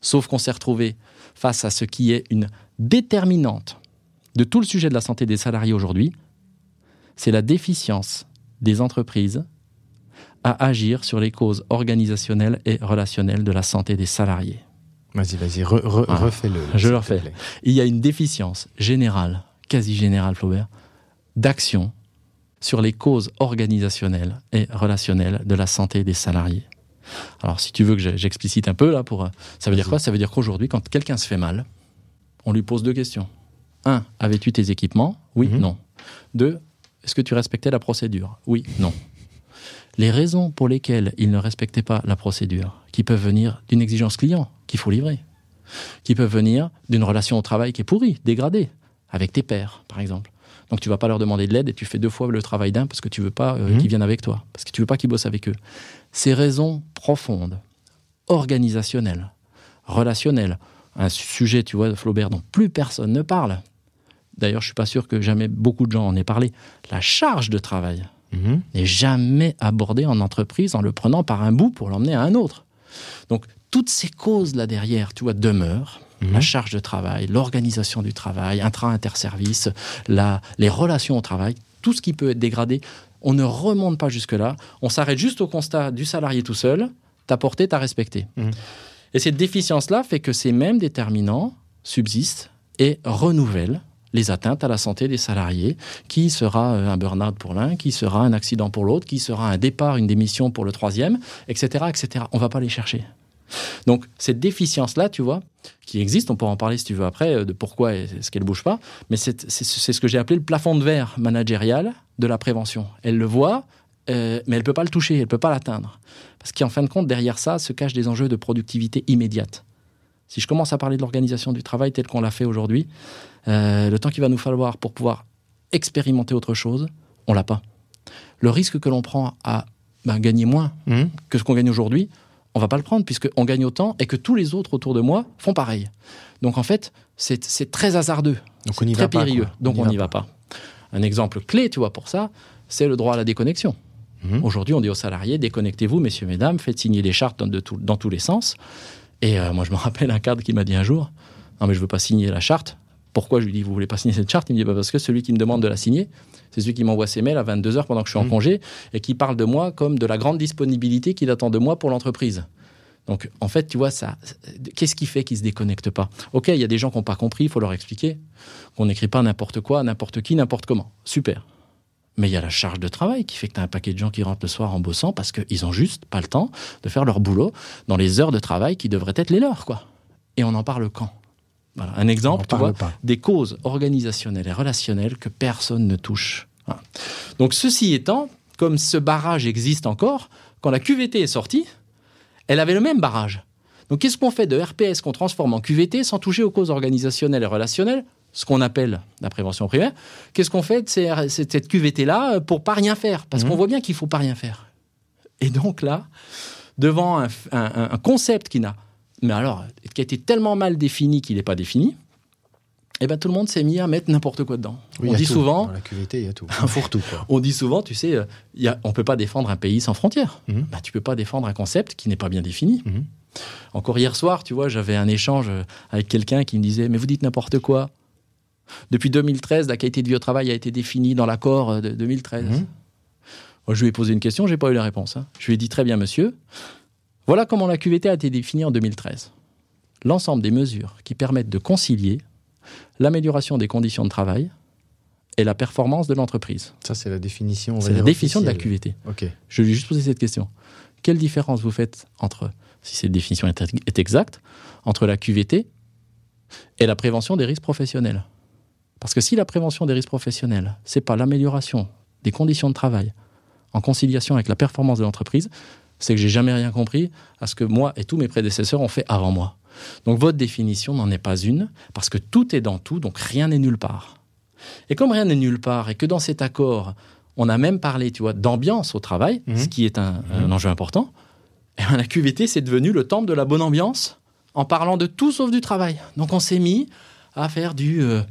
Sauf qu'on s'est retrouvé face à ce qui est une déterminante de tout le sujet de la santé des salariés aujourd'hui. C'est la déficience des entreprises à agir sur les causes organisationnelles et relationnelles de la santé des salariés. Vas-y, vas-y, refais-le. Je le refais. Il y a une déficience générale, quasi générale, Flaubert, d'action sur les causes organisationnelles et relationnelles de la santé des salariés. Alors, si tu veux que j'explicite un peu là, pour, ça veut dire quoi? Ça veut dire qu'aujourd'hui, quand quelqu'un se fait mal, on lui pose deux questions. Un, avais-tu tes équipements? Oui, mhm. non. Deux, est-ce que tu respectais la procédure? Oui, non les raisons pour lesquelles ils ne respectaient pas la procédure, qui peuvent venir d'une exigence client qu'il faut livrer, qui peuvent venir d'une relation au travail qui est pourrie, dégradée, avec tes pairs, par exemple. Donc tu vas pas leur demander de l'aide et tu fais deux fois le travail d'un parce que tu veux pas euh, mhm. qu'ils viennent avec toi, parce que tu veux pas qu'ils bossent avec eux. Ces raisons profondes, organisationnelles, relationnelles, un sujet, tu vois, Flaubert, dont plus personne ne parle. D'ailleurs, je suis pas sûr que jamais beaucoup de gens en aient parlé. La charge de travail Mhm. n'est jamais abordé en entreprise en le prenant par un bout pour l'emmener à un autre. Donc, toutes ces causes là derrière, tu vois, demeurent. Mhm. La charge de travail, l'organisation du travail, intra-interservice, les relations au travail, tout ce qui peut être dégradé, on ne remonte pas jusque-là. On s'arrête juste au constat du salarié tout seul, t'as porté, t'as respecté. Mhm. Et cette déficience-là fait que ces mêmes déterminants subsistent et renouvellent les atteintes à la santé des salariés, qui sera euh, un burn-out pour l'un, qui sera un accident pour l'autre, qui sera un départ, une démission pour le troisième, etc. etc. On ne va pas les chercher. Donc cette déficience-là, tu vois, qui existe, on pourra en parler si tu veux après, euh, de pourquoi est-ce qu'elle ne bouge pas, mais c'est ce que j'ai appelé le plafond de verre managérial de la prévention. Elle le voit, euh, mais elle ne peut pas le toucher, elle ne peut pas l'atteindre. Parce qu'en fin de compte, derrière ça se cachent des enjeux de productivité immédiate. Si je commence à parler de l'organisation du travail tel qu'on l'a fait aujourd'hui, euh, le temps qu'il va nous falloir pour pouvoir expérimenter autre chose, on l'a pas. Le risque que l'on prend à ben, gagner moins mmh. que ce qu'on gagne aujourd'hui, on va pas le prendre puisqu'on gagne autant et que tous les autres autour de moi font pareil. Donc en fait, c'est très hasardeux. Donc on y très va périlleux. Pas, Donc on n'y va, pas. Un exemple clé, tu vois, pour ça, c'est le droit à la déconnexion. Mmh. Aujourd'hui, on dit aux salariés, déconnectez-vous, messieurs, mesdames, faites signer des chartes dans, dans tous les sens. Et euh, moi, je me rappelle un cadre qui m'a dit un jour, non mais je veux pas signer la charte, pourquoi je lui dis, vous voulez pas signer cette charte? Il me dit, bah, parce que celui qui me demande de la signer, c'est celui qui m'envoie ses mails à 22 heures pendant que je suis en mmh. congé et qui parle de moi comme de la grande disponibilité qu'il attend de moi pour l'entreprise. Donc, en fait, tu vois, ça, qu'est-ce qui fait qu'ils se déconnectent pas? Ok, il y a des gens qui n'ont pas compris, il faut leur expliquer qu'on n'écrit pas n'importe quoi, n'importe qui, n'importe comment. Super. Mais il y a la charge de travail qui fait que tu as un paquet de gens qui rentrent le soir en bossant parce qu'ils ont juste pas le temps de faire leur boulot dans les heures de travail qui devraient être les leurs, quoi. Et on en parle quand? Un exemple, tu vois, des causes organisationnelles et relationnelles que personne ne touche. Donc, ceci étant, comme ce barrage existe encore, quand la QVT est sortie, elle avait le même barrage. Donc, qu'est-ce qu'on fait de RPS qu'on transforme en QVT sans toucher aux causes organisationnelles et relationnelles ce qu'on appelle la prévention primaire, qu'est-ce qu'on fait de cette QVT-là pour pas rien faire? Parce mmh. qu'on voit bien qu'il faut pas rien faire. Et donc là, devant un concept qui n'a mais alors, qui a été tellement mal défini qu'il n'est pas défini, Et ben tout le monde s'est mis à mettre n'importe quoi dedans. Oui, on dit tout. souvent, Dans la il y a tout. Un fourre-tout, on dit souvent, tu sais, euh, il y a, on peut pas défendre un pays sans frontières. Mhm. Bah, tu peux pas défendre un concept qui n'est pas bien défini. Mhm. Encore hier soir, tu vois, j'avais un échange euh, avec quelqu'un qui me disait Mais vous dites n'importe quoi. Depuis 2013, la qualité de vie au travail a été définie dans l'accord euh, de 2013. Mhm. Moi, je lui ai posé une question, j'ai pas eu la réponse. hein. Je lui ai dit Très bien, monsieur. Voilà comment la QVT a été définie en 2013. L'ensemble des mesures qui permettent de concilier l'amélioration des conditions de travail et la performance de l'entreprise. Ça, c'est la définition. C'est la de la. QVT. Je lui ai juste posé cette question. Quelle différence vous faites entre, si cette définition est, est exacte, entre la QVT et la prévention des risques professionnels? Parce que si la prévention des risques professionnels, c'est pas l'amélioration des conditions de travail en conciliation avec la performance de l'entreprise, c'est que j'ai jamais rien compris à ce que moi et tous mes prédécesseurs ont fait avant moi. Donc votre définition n'en est pas une, parce que tout est dans tout, donc rien n'est nulle part. Et comme rien n'est nulle part, et que dans cet accord, on a même parlé, tu vois, d'ambiance au travail, Mhm. ce qui est un, un enjeu important, eh ben, la QVT, c'est devenu le temple de la bonne ambiance, en parlant de tout sauf du travail. Donc on s'est mis à faire du, euh,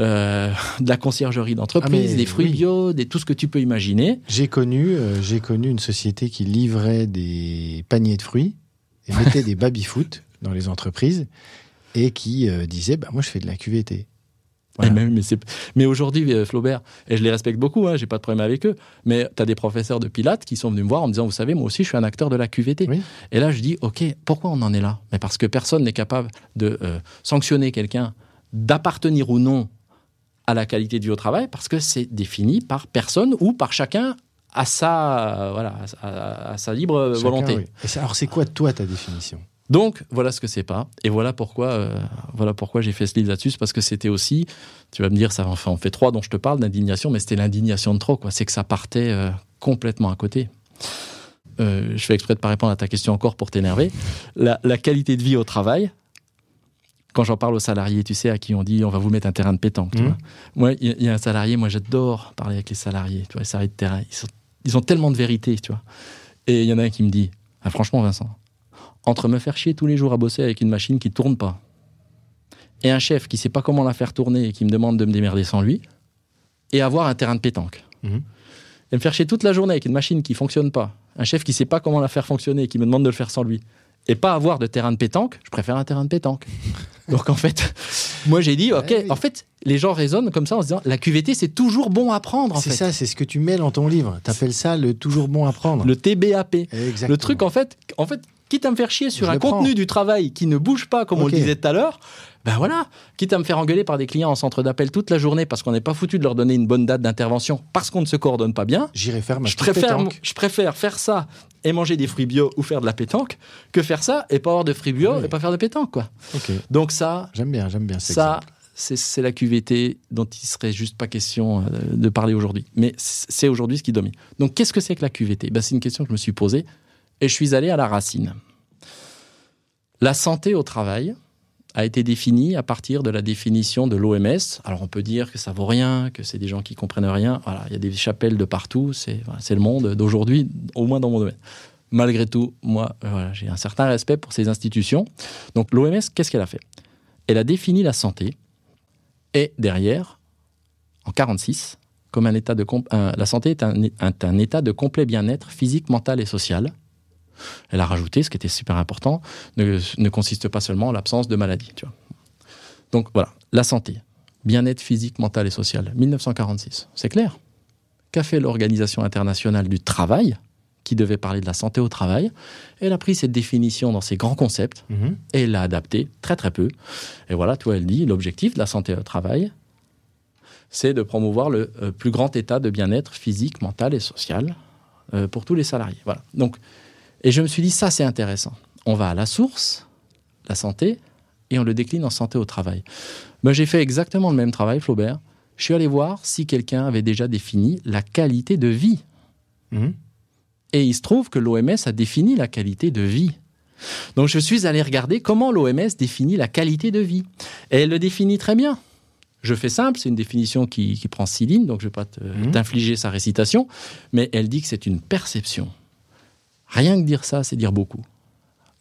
euh, de la conciergerie d'entreprise, Ah, des fruits oui. bio, des, tout ce que tu peux imaginer. J'ai connu, euh, j'ai connu une société qui livrait des paniers de fruits et mettait des baby-foot dans les entreprises et qui euh, disait bah, Moi, je fais de la QVT. Voilà. Même- mais aujourd'hui, Flaubert, et je les respecte beaucoup, hein, j'ai pas de problème avec eux, mais tu as des professeurs de Pilates qui sont venus me voir en me disant, vous savez, moi aussi, je suis un acteur de la QVT. Oui. Et là, je dis, OK, pourquoi on en est là? Mais parce que personne n'est capable de euh, sanctionner quelqu'un d'appartenir ou non à la qualité de vie au travail, parce que c'est défini par personne ou par chacun à sa, voilà, à, sa libre Chacun, volonté. oui. Et c'est- alors, c'est quoi, toi, ta définition? Donc voilà ce que c'est pas, et voilà pourquoi, euh, voilà pourquoi j'ai fait ce livre là-dessus, parce que c'était aussi, tu vas me dire, ça enfin on fait trois dont je te parle d'indignation, mais c'était l'indignation de trop, quoi. C'est que ça partait euh, complètement à côté. Euh, je fais exprès de pas répondre à ta question encore pour t'énerver. La, la qualité de vie au travail. Quand j'en parle aux salariés, tu sais, à qui on dit on va vous mettre un terrain de pétanque. vois. Moi, il y, a un salarié, moi j'adore parler avec les salariés, tu vois, les salariés de terrain. Ils, sont- ils ont tellement de vérité, tu vois. Et il y en a un qui me dit, ah, franchement Vincent, entre me faire chier tous les jours à bosser avec une machine qui tourne pas et un chef qui sait pas comment la faire tourner et qui me demande de me démerder sans lui et avoir un terrain de pétanque. Mhm. Et me faire chier toute la journée avec une machine qui fonctionne pas, un chef qui sait pas comment la faire fonctionner et qui me demande de le faire sans lui et pas avoir de terrain de pétanque, je préfère un terrain de pétanque. Donc en fait, moi j'ai dit, ok, Ouais, oui. en fait, les gens raisonnent comme ça en se disant, la QVT c'est toujours bon à prendre en C'est ça, c'est ce que tu mets dans ton livre. Tu appelles ça le toujours bon à prendre. Le TBAP. Exactement. Le truc, en fait, en fait, quitte à me faire chier sur Je un prends. contenu du travail qui ne bouge pas, comme on le disait tout à l'heure, ben voilà, quitte à me faire engueuler par des clients en centre d'appel toute la journée parce qu'on n'est pas foutu de leur donner une bonne date d'intervention parce qu'on ne se coordonne pas bien, J'irai faire ma je préfère, pétanque. je préfère faire ça et manger des fruits bio ou faire de la pétanque que faire ça et pas avoir de fruits bio Oui. et pas faire de pétanque, quoi. Donc ça, J'aime bien, j'aime bien ça, c'est la QVT dont il serait juste pas question euh, de parler aujourd'hui. Mais c'est aujourd'hui ce qui domine. Donc, qu'est-ce que c'est que la QVT? Ben, C'est une question que je me suis posée et je suis allé à la racine. La santé au travail a été définie à partir de la définition de l'OMS. Alors, on peut dire que ça vaut rien, que c'est des gens qui comprennent rien. Voilà, il y a des chapelles de partout. C'est le monde d'aujourd'hui, au moins dans mon domaine. Malgré tout, moi, euh, j'ai un certain respect pour ces institutions. Donc, l'OMS, qu'est-ce qu'elle a fait? Elle a défini la santé et derrière, en 46, comme un état de la santé est un état de complet bien-être physique, mental et social. Elle a rajouté, ce qui était super important, ne, ne consiste pas seulement en l'absence de maladie. Tu vois. Donc voilà, la santé, bien-être physique, mental et social, 1946, c'est clair. Qu'a fait l'Organisation internationale du travail, qui devait parler de la santé au travail? Elle a pris cette définition dans ses grands concepts Mhm. et l'a adapté très très peu. Et voilà, toi, elle dit, l'objectif de la santé au travail, c'est de promouvoir le euh, plus grand état de bien-être physique, mental et social euh, pour tous les salariés. Voilà. Donc, et je me suis dit, ça c'est intéressant. On va à la source, la santé, et on le décline en santé au travail. Ben, j'ai fait exactement le même travail, Flaubert. Je suis allé voir si quelqu'un avait déjà défini la qualité de vie. Mhm. Et il se trouve que l'OMS a défini la qualité de vie. Donc je suis allé regarder comment l'OMS définit la qualité de vie. Et elle le définit très bien. Je fais simple, c'est une définition qui, qui prend six lignes, donc je ne vais pas Mhm. t'infliger sa récitation, mais elle dit que c'est une perception. Rien que dire ça, c'est dire beaucoup.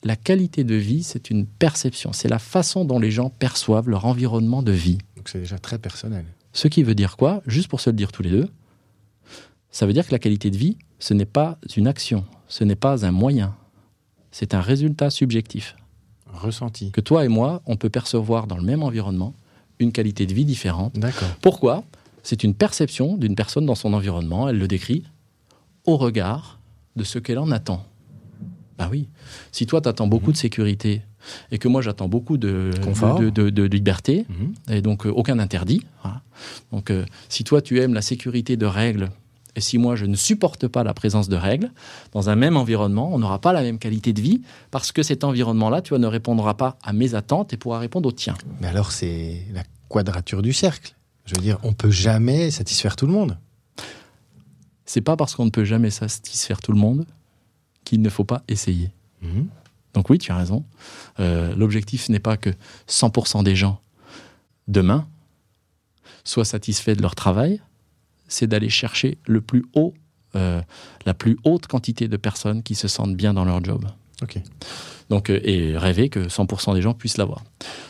La qualité de vie, c'est une perception, c'est la façon dont les gens perçoivent leur environnement de vie. Donc c'est déjà très personnel. Ce qui veut dire quoi? Juste pour se le dire tous les deux, ça veut dire que la qualité de vie, ce n'est pas une action, ce n'est pas un moyen, c'est un résultat subjectif. Ressenti. Que toi et moi, on peut percevoir dans le même environnement une qualité de vie différente. D'accord. Pourquoi? C'est une perception d'une personne dans son environnement, elle le décrit, au regard de ce qu'elle en attend. Bah oui, si toi tu attends beaucoup de sécurité et que moi j'attends beaucoup de, Confort. de, de- de liberté, Mhm. et donc euh, aucun interdit. voilà. Donc euh, si toi tu aimes la sécurité de règles, et si moi je ne supporte pas la présence de règles, dans un même environnement, on n'aura pas la même qualité de vie, parce que cet environnement-là, tu vois, ne répondra pas à mes attentes et pourra répondre aux tiens. Mais alors c'est la quadrature du cercle. Je veux dire, on peut jamais satisfaire tout le monde. C'est pas parce qu'on ne peut jamais satisfaire tout le monde qu'il ne faut pas essayer. Mhm. Donc oui, tu as raison. Euh, L'objectif n'est pas que 100% des gens, demain, soient satisfaits de leur travail, c'est d'aller chercher le plus haut, euh, la plus haute quantité de personnes qui se sentent bien dans leur job. Ok. Donc, euh, et rêver que 100% des gens puissent l'avoir.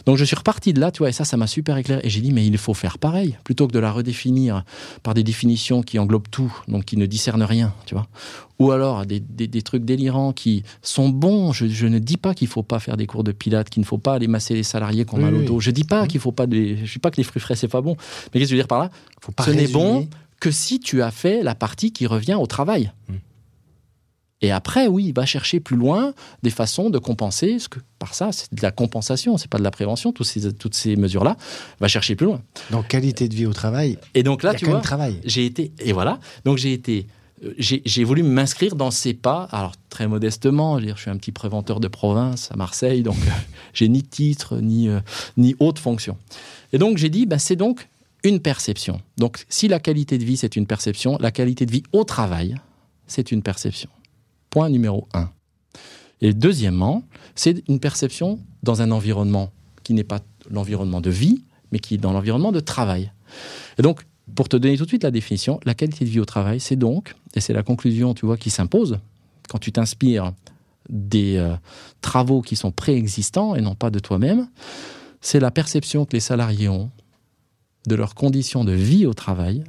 Donc je suis reparti de là, tu vois, et ça, ça m'a super éclairé. Et j'ai dit, mais il faut faire pareil, plutôt que de la redéfinir par des définitions qui englobent tout, donc qui ne discernent rien, tu vois. Ou alors des, des- des trucs délirants qui sont bons. Je, je ne dis pas qu'il faut pas faire des cours de pilates, qu'il ne faut pas aller masser les salariés qui ont Oui, mal au dos. Je dis pas qu'il faut pas des, je dis pas que les fruits frais c'est pas bon. Mais qu'est-ce que je veux dire par là? Faut pas Ce n'est bon que si tu as fait la partie qui revient au travail. Mm. Et après, oui, il va chercher plus loin des façons de compenser, ce que par ça, c'est de la compensation, c'est pas de la prévention, tous ces, toutes ces mesures-là, va chercher plus loin. Dans qualité de vie au travail, Et donc il là, y a tu quand vois, travail. j'ai été, et voilà, donc j'ai été, euh, j'ai j'ai voulu m'inscrire dans ces pas, alors très modestement, je, veux dire, je suis un petit préventeur de province à Marseille, donc euh, j'ai ni titre, ni, euh, ni haute fonction. Et donc j'ai dit, bah, c'est donc une perception. Donc si la qualité de vie, c'est une perception, la qualité de vie au travail, c'est une perception. Point numéro un. Et deuxièmement, c'est une perception dans un environnement qui n'est pas l'environnement de vie, mais qui est dans l'environnement de travail. Et donc, pour te donner tout de suite la définition, la qualité de vie au travail, c'est donc, et c'est la conclusion, tu vois, qui s'impose, quand tu t'inspires des euh, travaux qui sont préexistants et non pas de toi-même, c'est la perception que les salariés ont de leurs conditions de vie au travail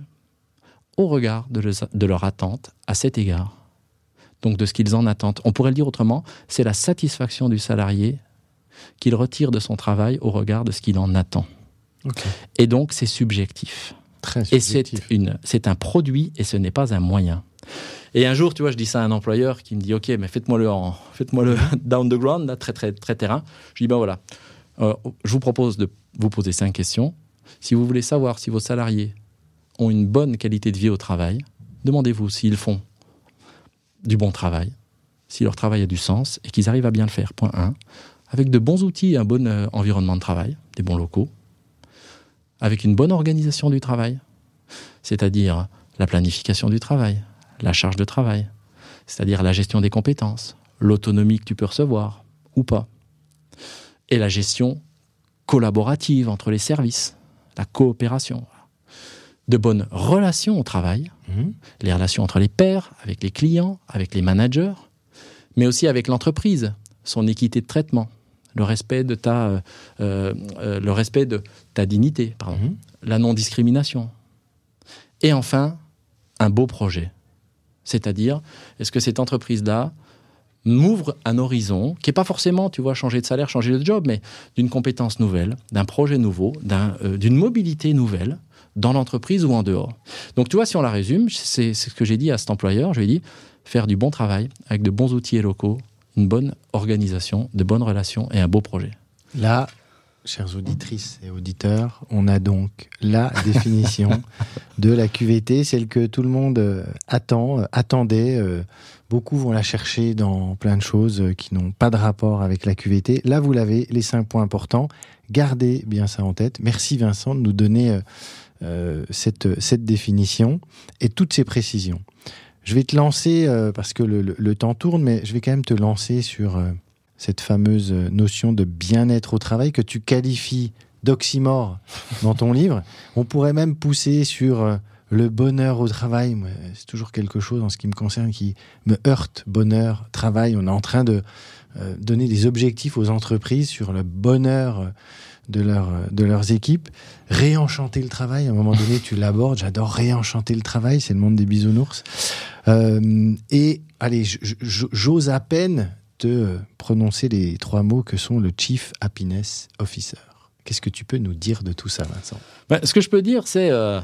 au regard de, le- de leur attente à cet égard. Donc de ce qu'ils en attendent. On pourrait le dire autrement, c'est la satisfaction du salarié qu'il retire de son travail au regard de ce qu'il en attend. Et donc c'est subjectif. Très Et c'est subjectif. une, c'est un produit et ce n'est pas un moyen. Et un jour, tu vois, je dis ça à un employeur qui me dit, ok, mais faites-moi le, en- faites-moi le down the ground, là, très très très terrain. Je dis, ben voilà, Euh, je vous propose de vous poser cinq questions. Si vous voulez savoir si vos salariés ont une bonne qualité de vie au travail, demandez-vous s'ils font du bon travail, si leur travail a du sens et qu'ils arrivent à bien le faire. Point 1. Avec de bons outils et un bon euh, environnement de travail, des bons locaux, avec une bonne organisation du travail, c'est-à-dire la planification du travail, la charge de travail, c'est-à-dire la gestion des compétences, l'autonomie que tu peux recevoir ou pas, et la gestion collaborative entre les services, la coopération, de bonnes relations au travail, Mhm. les relations entre les pairs, avec les clients, avec les managers, mais aussi avec l'entreprise, son équité de traitement, le respect de ta, euh, euh, euh, le respect de ta dignité, pardon, Mhm. la non-discrimination. Et enfin, un beau projet. C'est-à-dire, est-ce que cette entreprise-là m'ouvre un horizon qui n'est pas forcément, tu vois, changer de salaire, changer de job, mais d'une compétence nouvelle, d'un projet nouveau, d'un, euh, d'une mobilité nouvelle dans l'entreprise ou en dehors. Donc, tu vois, si on la résume, c'est, ce que j'ai dit à cet employeur. Je lui ai dit, faire du bon travail avec de bons outils et locaux, une bonne organisation, de bonnes relations et un beau projet. Là, chères auditrices et auditeurs, on a donc la définition de la QVT, celle que tout le monde euh, attend, euh, attendait. euh, Beaucoup vont la chercher dans plein de choses qui n'ont pas de rapport avec la QVT. Là, vous l'avez, les cinq points importants. Gardez bien ça en tête. Merci Vincent de nous donner cette, cette définition et toutes ces précisions. Je vais te lancer, euh, parce que le, le- temps tourne, mais je vais quand même te lancer sur euh, cette fameuse notion de bien-être au travail que tu qualifies d'oxymore dans ton livre. On pourrait même pousser sur euh, le bonheur au travail. C'est toujours quelque chose en ce qui me concerne qui me heurte. Bonheur, travail. On est en train de euh, donner des objectifs aux entreprises sur le bonheur de, de leurs équipes. Réenchanter le travail, à un moment donné, tu l'abordes. J'adore réenchanter le travail, c'est le monde des bisounours. Euh, et allez, j'ose à peine te prononcer les trois mots que sont le Chief Happiness Officer. Qu'est-ce que tu peux nous dire de tout ça, Vincent? Ben, Ce que je peux dire, c'est, euh,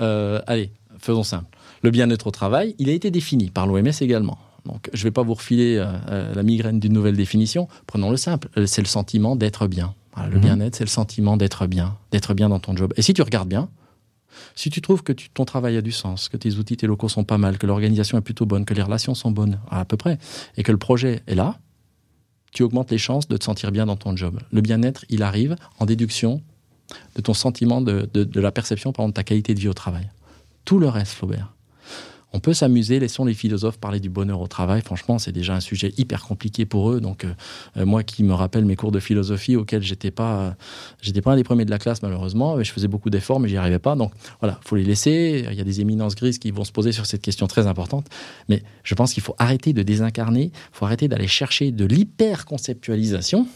euh, allez, faisons simple. Le bien-être au travail, il a été défini par l'OMS également. Donc, je ne vais pas vous refiler la migraine d'une nouvelle définition. Prenons le simple. C'est le sentiment d'être bien. Le mhm. bien-être, c'est le sentiment d'être bien, d'être bien dans ton job. Et si tu regardes bien, si tu trouves que ton travail a du sens, que tes outils, tes locaux sont pas mal, que l'organisation est plutôt bonne, que les relations sont bonnes à peu près, et que le projet est là, tu augmentes les chances de te sentir bien dans ton job. Le bien-être, il arrive en déduction de ton sentiment de, la perception, par exemple, de ta qualité de vie au travail. Tout le reste, Flaubert, on peut s'amuser, laissons les philosophes parler du bonheur au travail. Franchement, c'est déjà un sujet hyper compliqué pour eux. Donc, euh, moi qui me rappelle mes cours de philosophie auxquels j'étais pas, j'étais pas un des premiers de la classe malheureusement, mais je faisais beaucoup d'efforts, mais j'y arrivais pas. Donc, voilà, faut les laisser. Il y a des éminences grises qui vont se poser sur cette question très importante. Mais je pense qu'il faut arrêter de désincarner. Il faut arrêter d'aller chercher de l'hyper conceptualisation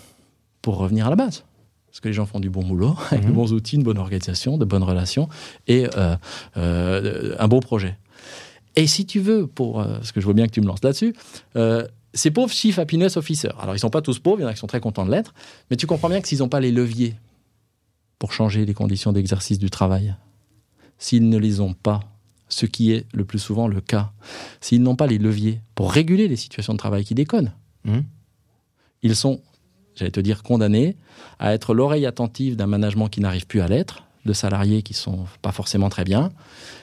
pour revenir à la base parce que les gens font du bon boulot, avec de mhm. bons outils, une bonne organisation, de bonnes relations et euh, euh, un bon projet. Et si tu veux, pour, euh, parce que je vois bien que tu me lances là-dessus, euh, ces pauvres Chief Happiness Officers, alors ils sont pas tous pauvres, il y en a qui sont très contents de l'être, mais tu comprends bien que s'ils n'ont pas les leviers pour changer les conditions d'exercice du travail, s'ils ne les ont pas, ce qui est le plus souvent le cas, s'ils n'ont pas les leviers pour réguler les situations de travail qui déconnent, mmh. ils sont, j'allais te dire, condamnés à être l'oreille attentive d'un management qui n'arrive plus à l'être, de salariés qui sont pas forcément très bien,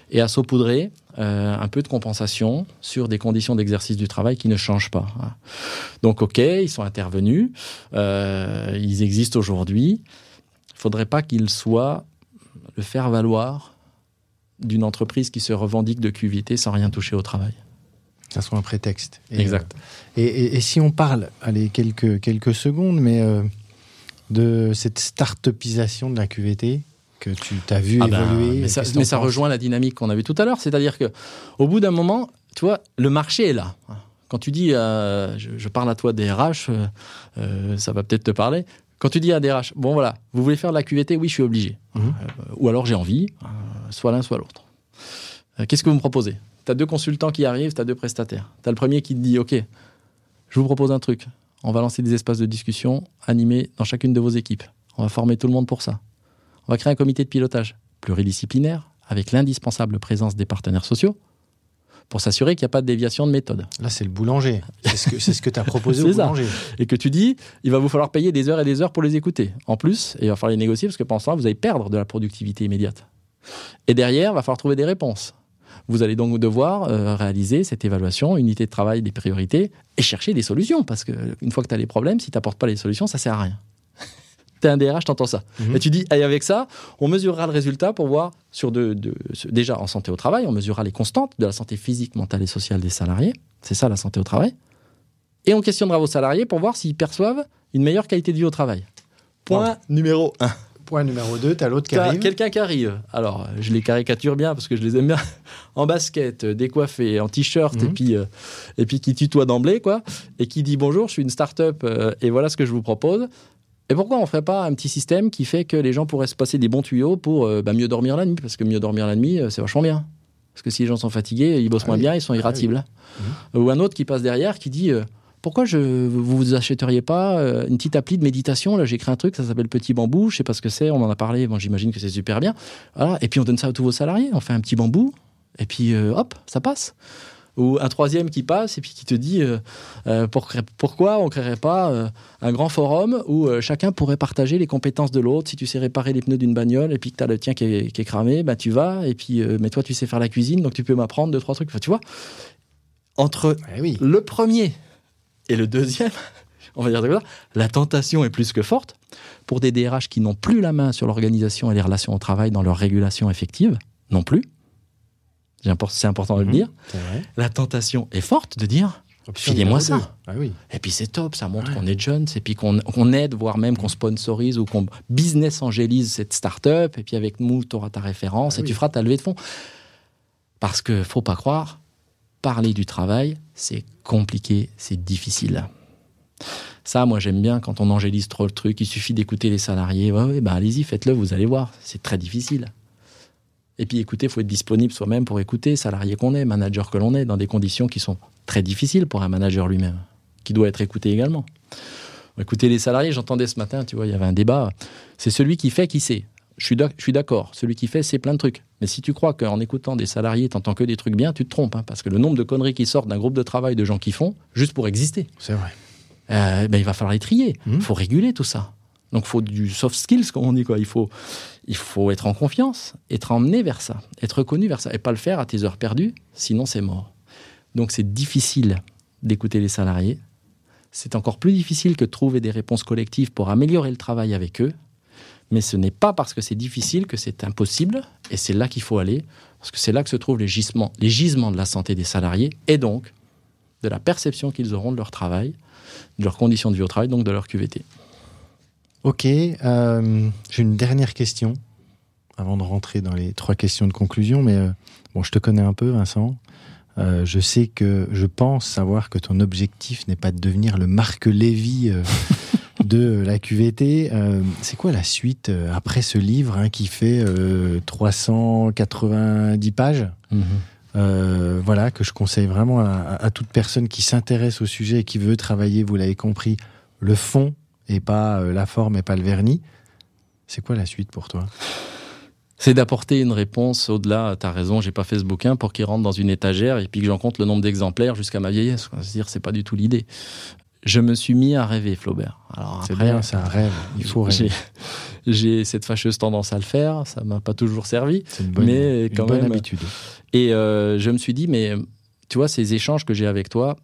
et à saupoudrer euh, un peu de compensation sur des conditions d'exercice du travail qui ne changent pas. Donc, ok, ils sont intervenus, euh, ils existent aujourd'hui. Il ne faudrait pas qu'ils soient le faire valoir d'une entreprise qui se revendique de QVT sans rien toucher au travail. Ça soit un prétexte. exact. Euh, et, si on parle, allez, quelques, quelques secondes, mais de cette start-upisation de la QVT, que tu t'as vu ah ben, évoluer. mais ça, rejoint la dynamique qu'on avait tout à l'heure, c'est-à-dire que au bout d'un moment, tu vois, le marché est là. Quand tu dis, euh, je, parle à toi des RH, euh, euh, ça va peut-être te parler. Quand tu dis à des RH, bon voilà, vous voulez faire de la QVT, oui, je suis obligé. Mhm. ou alors j'ai envie, soit l'un, soit l'autre. Qu'est-ce que vous me proposez? Tu as deux consultants qui arrivent, tu as deux prestataires. Tu as le premier qui te dit, OK, je vous propose un truc. On va lancer des espaces de discussion animés dans chacune de vos équipes. On va former tout le monde pour ça. On va créer un comité de pilotage pluridisciplinaire avec l'indispensable présence des partenaires sociaux pour s'assurer qu'il n'y a pas de déviation de méthode. Là, c'est le boulanger. C'est ce que tu as proposé au boulanger. Et que tu dis, il va vous falloir payer des heures et des heures pour les écouter. En plus, et il va falloir les négocier parce que pendant ce temps, vous allez perdre de la productivité immédiate. Et derrière, il va falloir trouver des réponses. Vous allez donc devoir euh, réaliser cette évaluation, unité de travail des priorités et chercher des solutions. Parce qu'une fois que tu as les problèmes, si tu n'apportes pas les solutions, ça sert à rien tu es un DRH, tu entends ça. Mhm. Et tu dis, et avec ça, on mesurera le résultat pour voir sur de, déjà en santé au travail, on mesurera les constantes de la santé physique, mentale et sociale des salariés. C'est ça la santé au travail. Et on questionnera vos salariés pour voir s'ils perçoivent une meilleure qualité de vie au travail. Point numéro 1. Point numéro 2, tu as l'autre qui arrive. Quelqu'un qui arrive. Alors, je les caricature bien parce que je les aime bien. en basket, décoiffé, en t-shirt, et, mhm. puis, euh, et puis qui tutoie d'emblée, quoi. Et qui dit bonjour, je suis une start-up euh, et voilà ce que je vous propose. Et pourquoi on ne ferait pas un petit système qui fait que les gens pourraient se passer des bons tuyaux pour euh, bah, mieux dormir la nuit? Parce que mieux dormir la nuit, euh, c'est vachement bien. Parce que si les gens sont fatigués, ils bossent ah moins bien, ils sont ah irascibles. Mhm. Ou un autre qui passe derrière qui dit euh, Pourquoi je, vous vous achèteriez pas une petite appli de méditation? Là, j'ai créé un truc, ça s'appelle Petit Bambou, je sais pas ce que c'est, on en a parlé, bon, j'imagine que c'est super bien. Voilà. Et puis on donne ça à tous vos salariés, on fait un petit bambou, et puis hop, ça passe ou un troisième qui passe et puis qui te dit euh, euh, pourquoi on ne créerait pas euh, un grand forum où chacun pourrait partager les compétences de l'autre. Si tu sais réparer les pneus d'une bagnole et puis que tu as le tien qui est, cramé, bah, tu vas. Et puis, mais toi, tu sais faire la cuisine, donc tu peux m'apprendre deux, trois trucs. Enfin, tu vois, entre eh le premier et le deuxième, on va dire ça, la tentation est plus que forte pour des DRH qui n'ont plus la main sur l'organisation et les relations au travail dans leur régulation effective, non plus c'est important de le mhm. dire. La tentation est forte de dire filez-moi ça. Ah et puis c'est top, ça montre qu'on est jeune, et puis qu'on aide, voire même qu'on sponsorise ou qu'on business angélise cette start-up, et puis avec nous, tu auras ta référence ah et tu feras ta levée de fonds. Parce que faut pas croire, parler du travail, c'est compliqué, c'est difficile. Ça, moi, j'aime bien quand on angélise trop le truc. Il suffit d'écouter les salariés. Ouais, ouais, bah, allez-y, faites-le, vous allez voir. C'est très difficile. Et puis, écoutez, il faut être disponible soi-même pour écouter, salarié qu'on est, manager que l'on est, dans des conditions qui sont très difficiles pour un manager lui-même, qui doit être écouté également. Écoutez les salariés, j'entendais ce matin, tu vois, il y avait un débat. C'est celui qui fait qui sait. Je suis d'accord, celui qui fait, c'est plein de trucs. Mais si tu crois qu'en écoutant des salariés, t'entends que des trucs bien, tu te trompes. Hein, parce que le nombre de conneries qui sortent d'un groupe de travail de gens qui font, juste pour exister. C'est vrai. Euh, ben, il va falloir les trier. Il mmh. faut réguler tout ça. Donc, il faut du soft skills, comme on dit. Quoi. Il, faut, il faut être en confiance, être emmené vers ça, être reconnu vers ça, et pas le faire à tes heures perdues, sinon c'est mort. Donc, c'est difficile d'écouter les salariés. C'est encore plus difficile que de trouver des réponses collectives pour améliorer le travail avec eux. Mais ce n'est pas parce que c'est difficile que c'est impossible, et c'est là qu'il faut aller, parce que c'est là que se trouvent les gisements, les gisements de la santé des salariés, et donc de la perception qu'ils auront de leur travail, de leurs conditions de vie au travail, donc de leur QVT. Ok, euh, j'ai une dernière question avant de rentrer dans les trois questions de conclusion, mais euh, bon, je te connais un peu, Vincent. Euh, je sais que je pense savoir que ton objectif n'est pas de devenir le Marc Lévy de la QVT. c'est quoi la suite après ce livre hein, qui fait 390 pages mhm. Voilà, que je conseille vraiment à, à toute personne qui s'intéresse au sujet et qui veut travailler, vous l'avez compris, le fond et pas euh, la forme et pas le vernis. C'est quoi la suite pour toi? C'est d'apporter une réponse au-delà. Tu as raison, j'ai pas fait ce bouquin pour qu'il rentre dans une étagère et puis que j'en compte le nombre d'exemplaires jusqu'à ma vieillesse. C'est-à-dire, c'est pas du tout l'idée. Je me suis mis à rêver, Flaubert. C'est bien, c'est un rêve. Il faut rêver. J'ai cette fâcheuse tendance à le faire. Ça m'a pas toujours servi. C'est une bonne, mais quand bonne habitude. Et euh, je me suis dit, mais tu vois, ces échanges que j'ai avec toi,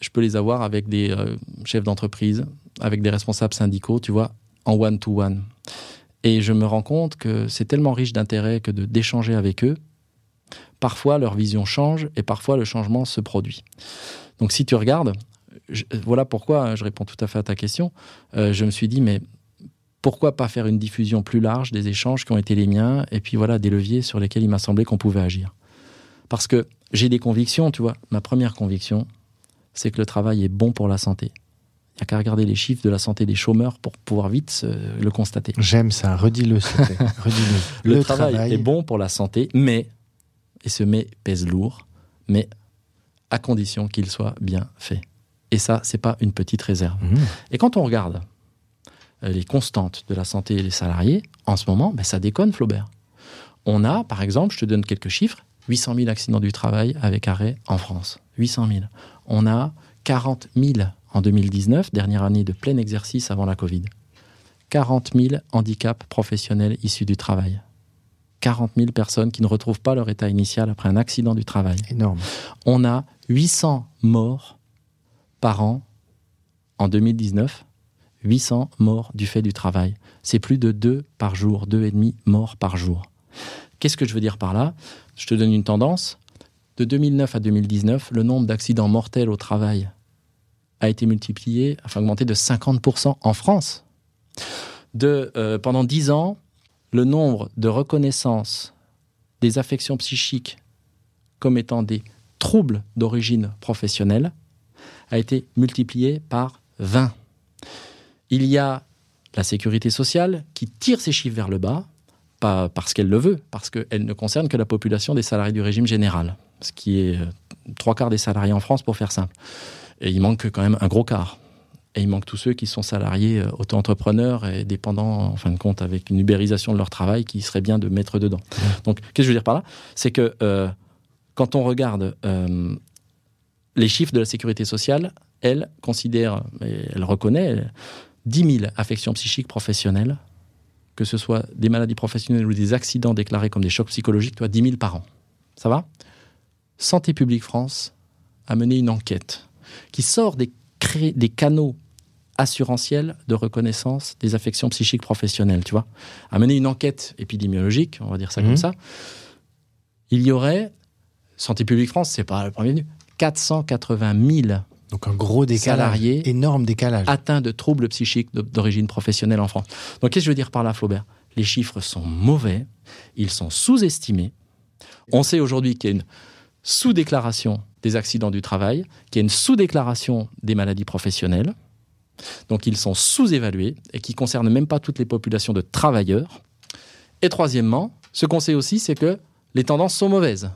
je peux les avoir avec des euh, chefs d'entreprise, avec des responsables syndicaux, tu vois, en one-to-one. Et je me rends compte que c'est tellement riche d'intérêt que d'échanger avec eux. Parfois, leur vision change et parfois le changement se produit. Donc, si tu regardes, voilà pourquoi hein, je réponds tout à fait à ta question. Euh, je me suis dit, mais pourquoi pas faire une diffusion plus large des échanges qui ont été les miens et puis voilà des leviers sur lesquels il m'a semblé qu'on pouvait agir. Parce que j'ai des convictions, tu vois. Ma première conviction, c'est que le travail est bon pour la santé. Il n'y a qu'à regarder les chiffres de la santé des chômeurs pour pouvoir vite le constater. J'aime ça, redis-le. le, le travail, est bon pour la santé, mais, et ce mais pèse lourd, mais à condition qu'il soit bien fait. Et ça, c'est pas une petite réserve. Mmh. Et quand on regarde euh, les constantes de la santé des salariés, en ce moment, ben, ça déconne, Flaubert. On a, par exemple, je te donne quelques chiffres, 800 000 accidents du travail avec arrêt en France. 800 000. On a 40 000 en 2019, dernière année de plein exercice avant la Covid. 40 000 handicaps professionnels issus du travail. 40 000 personnes qui ne retrouvent pas leur état initial après un accident du travail. Énorme. On a 800 morts par an en 2019. 800 morts du fait du travail. C'est plus de 2 par jour, deux et demi morts par jour. Qu'est-ce que je veux dire par là? Je te donne une tendance. De 2009 à 2019, le nombre d'accidents mortels au travail a été multiplié, enfin augmenté de 50% en France. Euh, pendant 10 ans, le nombre de reconnaissances des affections psychiques comme étant des troubles d'origine professionnelle a été multiplié par 20. Il y a la sécurité sociale qui tire ses chiffres vers le bas, pas parce qu'elle le veut, parce qu'elle ne concerne que la population des salariés du régime général, ce qui est euh, trois quarts des salariés en France pour faire simple. Et il manque quand même un gros quart. Et il manque tous ceux qui sont salariés, euh, auto-entrepreneurs et dépendants, en fin de compte, avec une ubérisation de leur travail qui serait bien de mettre dedans. Donc, qu'est-ce que je veux dire par là? C'est que euh, quand on regarde euh, les chiffres de la sécurité sociale, elle considère, elle reconnaît 10 000 affections psychiques professionnelles, que ce soit des maladies professionnelles ou des accidents déclarés comme des chocs psychologiques, toi, 10 000 par an. Ça va? Santé publique France a mené une enquête qui sort des, des canaux assurantiels de reconnaissance des affections psychiques professionnelles, tu vois. A mené une enquête épidémiologique, on va dire ça comme mhm. ça. Il y aurait, Santé publique France, c'est pas le premier venu, 480 000 donc un gros décalage, salariés énorme décalage. atteints de troubles psychiques d'origine professionnelle en France. Donc qu'est-ce que je veux dire par là, Flaubert? Les chiffres sont mauvais, ils sont sous-estimés. On sait aujourd'hui qu'il y a une sous-déclaration des accidents du travail, qu'il y a une sous-déclaration des maladies professionnelles. donc ils sont sous-évalués et qui concernent même pas toutes les populations de travailleurs. Et troisièmement, ce qu'on sait aussi, c'est que les tendances sont mauvaises.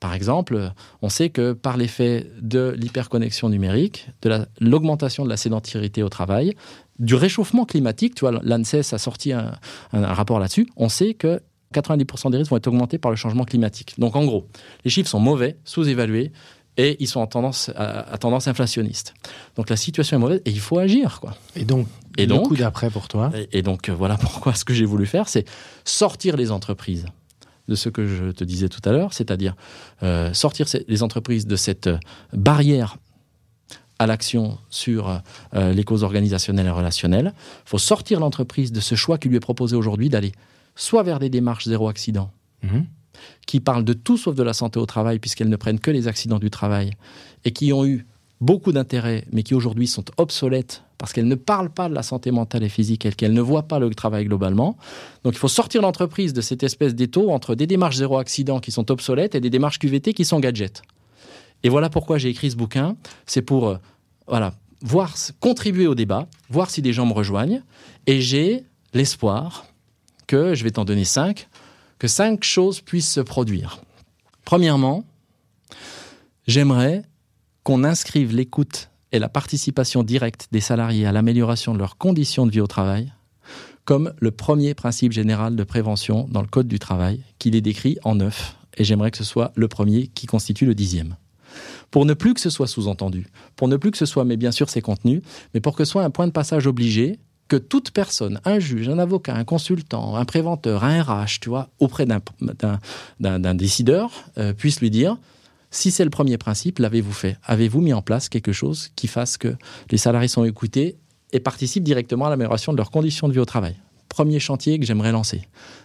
Par exemple, on sait que par l'effet de l'hyperconnexion numérique, de l'augmentation de la sédentarité au travail, du réchauffement climatique, tu vois, l'ANSES a sorti un, rapport là-dessus, on sait que 90% des risques vont être augmentés par le changement climatique. Donc en gros, les chiffres sont mauvais, sous-évalués, et ils sont en tendance, à, tendance inflationniste. Donc la situation est mauvaise et il faut agir. Quoi. Et donc, et le coup d'après pour toi? Et, donc voilà pourquoi ce que j'ai voulu faire, c'est sortir les entreprises de ce que je te disais tout à l'heure, c'est-à-dire euh, sortir les entreprises de cette barrière à l'action sur euh, les causes organisationnelles et relationnelles. Il faut sortir l'entreprise de ce choix qui lui est proposé aujourd'hui d'aller soit vers des démarches zéro accident, mhm. qui parlent de tout sauf de la santé au travail, puisqu'elles ne prennent que les accidents du travail, et qui ont eu beaucoup d'intérêt, mais qui aujourd'hui sont obsolètes parce qu'elles ne parlent pas de la santé mentale et physique qu'elles ne voient pas le travail globalement. Donc il faut sortir l'entreprise de cette espèce d'étau entre des démarches zéro accident qui sont obsolètes et des démarches QVT qui sont gadgets. Et voilà pourquoi j'ai écrit ce bouquin. C'est pour euh, voilà, voir, contribuer au débat, voir si des gens me rejoignent. Et j'ai l'espoir que, je vais t'en donner cinq, que cinq choses puissent se produire. Premièrement, j'aimerais qu'on inscrive l'écoute et la participation directe des salariés à l'amélioration de leurs conditions de vie au travail comme le premier principe général de prévention dans le Code du travail, qu'il est décrit en neuf, et j'aimerais que ce soit le premier qui constitue le dixième. Pour ne plus que ce soit sous-entendu, pour ne plus que ce soit, mais bien sûr, ses contenus, mais pour que ce soit un point de passage obligé, que toute personne, un juge, un avocat, un consultant, un préventeur, un RH, tu vois, auprès d'un décideur, euh, puisse lui dire si c'est le premier principe, l'avez-vous fait? Avez-vous mis en place quelque chose qui fasse que les salariés sont écoutés et participent directement à l'amélioration de leurs conditions de vie au travail? Premier chantier que j'aimerais lancer.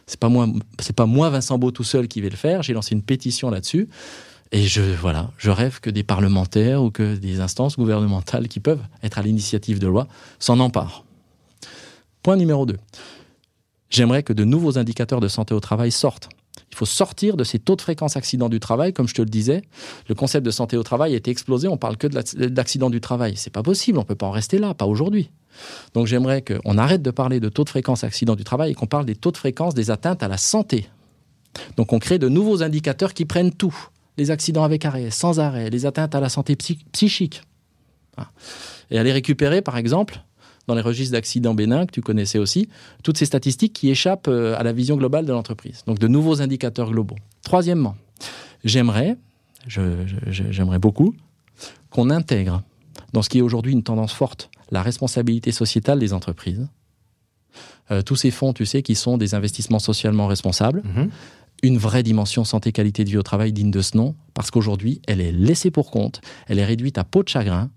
C'est pas moi, c'est pas moi Vincent Beau tout seul qui vais le faire. J'ai lancé une pétition là-dessus. Et je, voilà, je rêve que des parlementaires ou que des instances gouvernementales qui peuvent être à l'initiative de loi s'en emparent. Point numéro 2. J'aimerais que de nouveaux indicateurs de santé au travail sortent. Il faut sortir de ces taux de fréquence accident du travail. Comme je te le disais, le concept de santé au travail a été explosé. On parle que d'accident du travail. C'est pas possible. On peut pas en rester là, pas aujourd'hui. Donc j'aimerais qu'on arrête de parler de taux de fréquence accident du travail et qu'on parle des taux de fréquence des atteintes à la santé. Donc on crée de nouveaux indicateurs qui prennent tout. Les accidents avec arrêt, sans arrêt, les atteintes à la santé psychique. Ah. Et aller récupérer, par exemple, dans les registres d'accidents bénins, que tu connaissais aussi, toutes ces statistiques qui échappent euh, à la vision globale de l'entreprise. Donc de nouveaux indicateurs globaux. Troisièmement, j'aimerais, j'aimerais beaucoup, qu'on intègre dans ce qui est aujourd'hui une tendance forte, la responsabilité sociétale des entreprises. Euh, tous ces fonds, tu sais, qui sont des investissements socialement responsables. Mm-hmm. Une vraie dimension santé-qualité de vie au travail digne de ce nom, parce qu'aujourd'hui, elle est laissée pour compte, elle est réduite à peau de chagrin,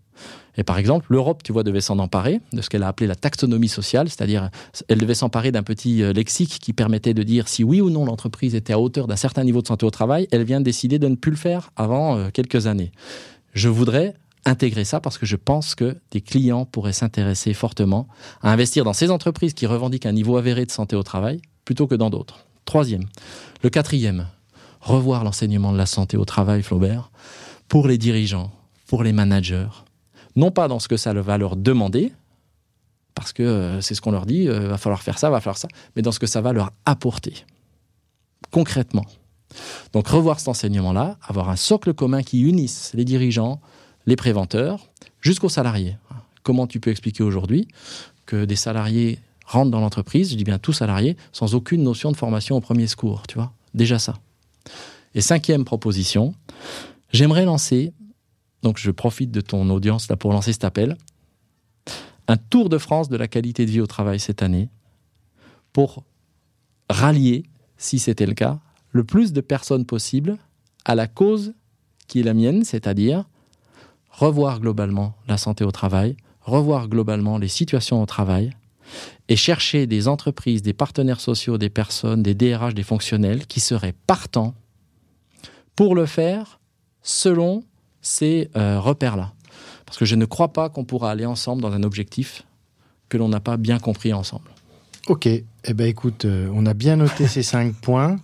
et par exemple, l'Europe, tu vois, devait s'en emparer de ce qu'elle a appelé la taxonomie sociale, c'est-à-dire elle devait s'emparer d'un petit euh, lexique qui permettait de dire si oui ou non l'entreprise était à hauteur d'un certain niveau de santé au travail. Elle vient de décider de ne plus le faire avant euh, quelques années. Je voudrais intégrer ça parce que je pense que des clients pourraient s'intéresser fortement à investir dans ces entreprises qui revendiquent un niveau avéré de santé au travail plutôt que dans d'autres. Troisième. Le quatrième, revoir l'enseignement de la santé au travail, Flaubert, pour les dirigeants, pour les managers, non pas dans ce que ça va leur demander, parce que euh, c'est ce qu'on leur dit, euh, va falloir faire ça, va falloir ça, mais dans ce que ça va leur apporter, concrètement. Donc revoir cet enseignement-là, avoir un socle commun qui unisse les dirigeants, les préventeurs, jusqu'aux salariés. Comment tu peux expliquer aujourd'hui que des salariés rentrent dans l'entreprise, je dis bien tous salariés, sans aucune notion de formation au premier secours, tu vois? Déjà ça. Et cinquième proposition, j'aimerais lancer donc je profite de ton audience là pour lancer cet appel. Un tour de France de la qualité de vie au travail cette année pour rallier, si c'était le cas, le plus de personnes possible à la cause qui est la mienne, c'est-à-dire revoir globalement la santé au travail, revoir globalement les situations au travail et chercher des entreprises, des partenaires sociaux, des personnes, des DRH, des fonctionnels qui seraient partants pour le faire selon ces euh, repères-là. Parce que je ne crois pas qu'on pourra aller ensemble dans un objectif que l'on n'a pas bien compris ensemble. Ok, eh ben écoute, euh, on a bien noté ces cinq points.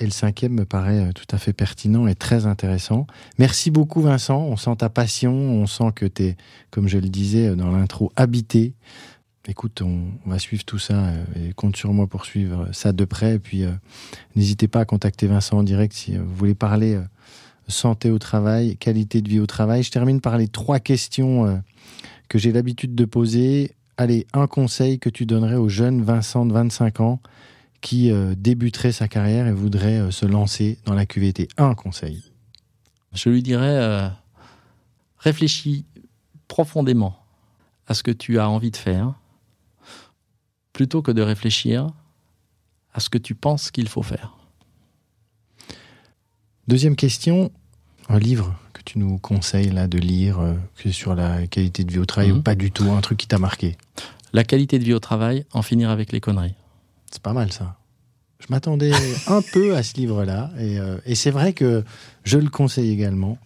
et le cinquième me paraît euh, tout à fait pertinent et très intéressant. Merci beaucoup Vincent, on sent ta passion, on sent que tu es, comme je le disais dans l'intro, habité. Écoute, on, va suivre tout ça et compte sur moi pour suivre ça de près. Et puis n'hésitez pas à contacter Vincent en direct si vous voulez parler santé au travail, qualité de vie au travail. Je termine par les trois questions que j'ai l'habitude de poser. Allez, un conseil que tu donnerais au jeune Vincent de 25 ans qui euh, débuterait sa carrière et voudrait euh, se lancer dans la QVT Un conseil Je lui dirais euh, réfléchis profondément à ce que tu as envie de faire, plutôt que de réfléchir à ce que tu penses qu'il faut faire. Deuxième question, un livre que tu nous conseilles là de lire, sur la qualité de vie au travail ou mhm. pas du tout, un truc qui t'a marqué? La qualité de vie au travail, en finir avec les conneries. C'est pas mal ça. Je m'attendais un peu à ce livre-là. Euh, et, c'est vrai que je le conseille également.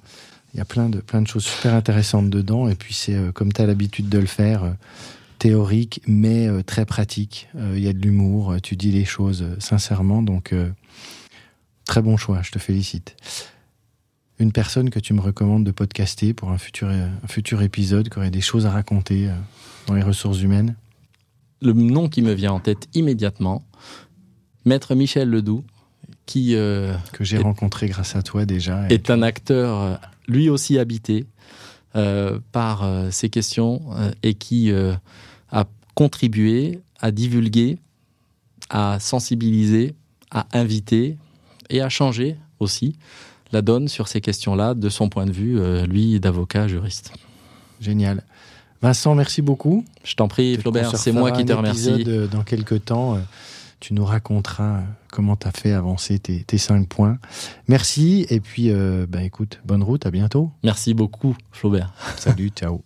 Il y a plein de, plein de choses super intéressantes dedans. Et puis c'est, euh, comme tu as l'habitude de le faire, euh, théorique, mais très pratique. Il y a de l'humour, tu dis les choses sincèrement. Donc, très bon choix, je te félicite. Une personne que tu me recommandes de podcaster pour un futur, un futur épisode qui aurait des choses à raconter dans les ressources humaines le nom qui me vient en tête immédiatement, Maître Michel Ledoux, qui... Euh, que j'ai rencontré grâce à toi déjà. Est un acteur, euh, lui aussi habité euh, par ces questions et qui a contribué à divulguer, à sensibiliser, à inviter et à changer aussi la donne sur ces questions-là de son point de vue, lui d'avocat juriste. Génial. Vincent, merci beaucoup. Je t'en prie, Flaubert, c'est moi qui te remercie. Euh, dans quelques temps, euh, tu nous raconteras euh, comment tu as fait avancer tes, cinq points. Merci, et puis, ben, écoute, bonne route, à bientôt. Merci beaucoup, Flaubert. Salut, ciao.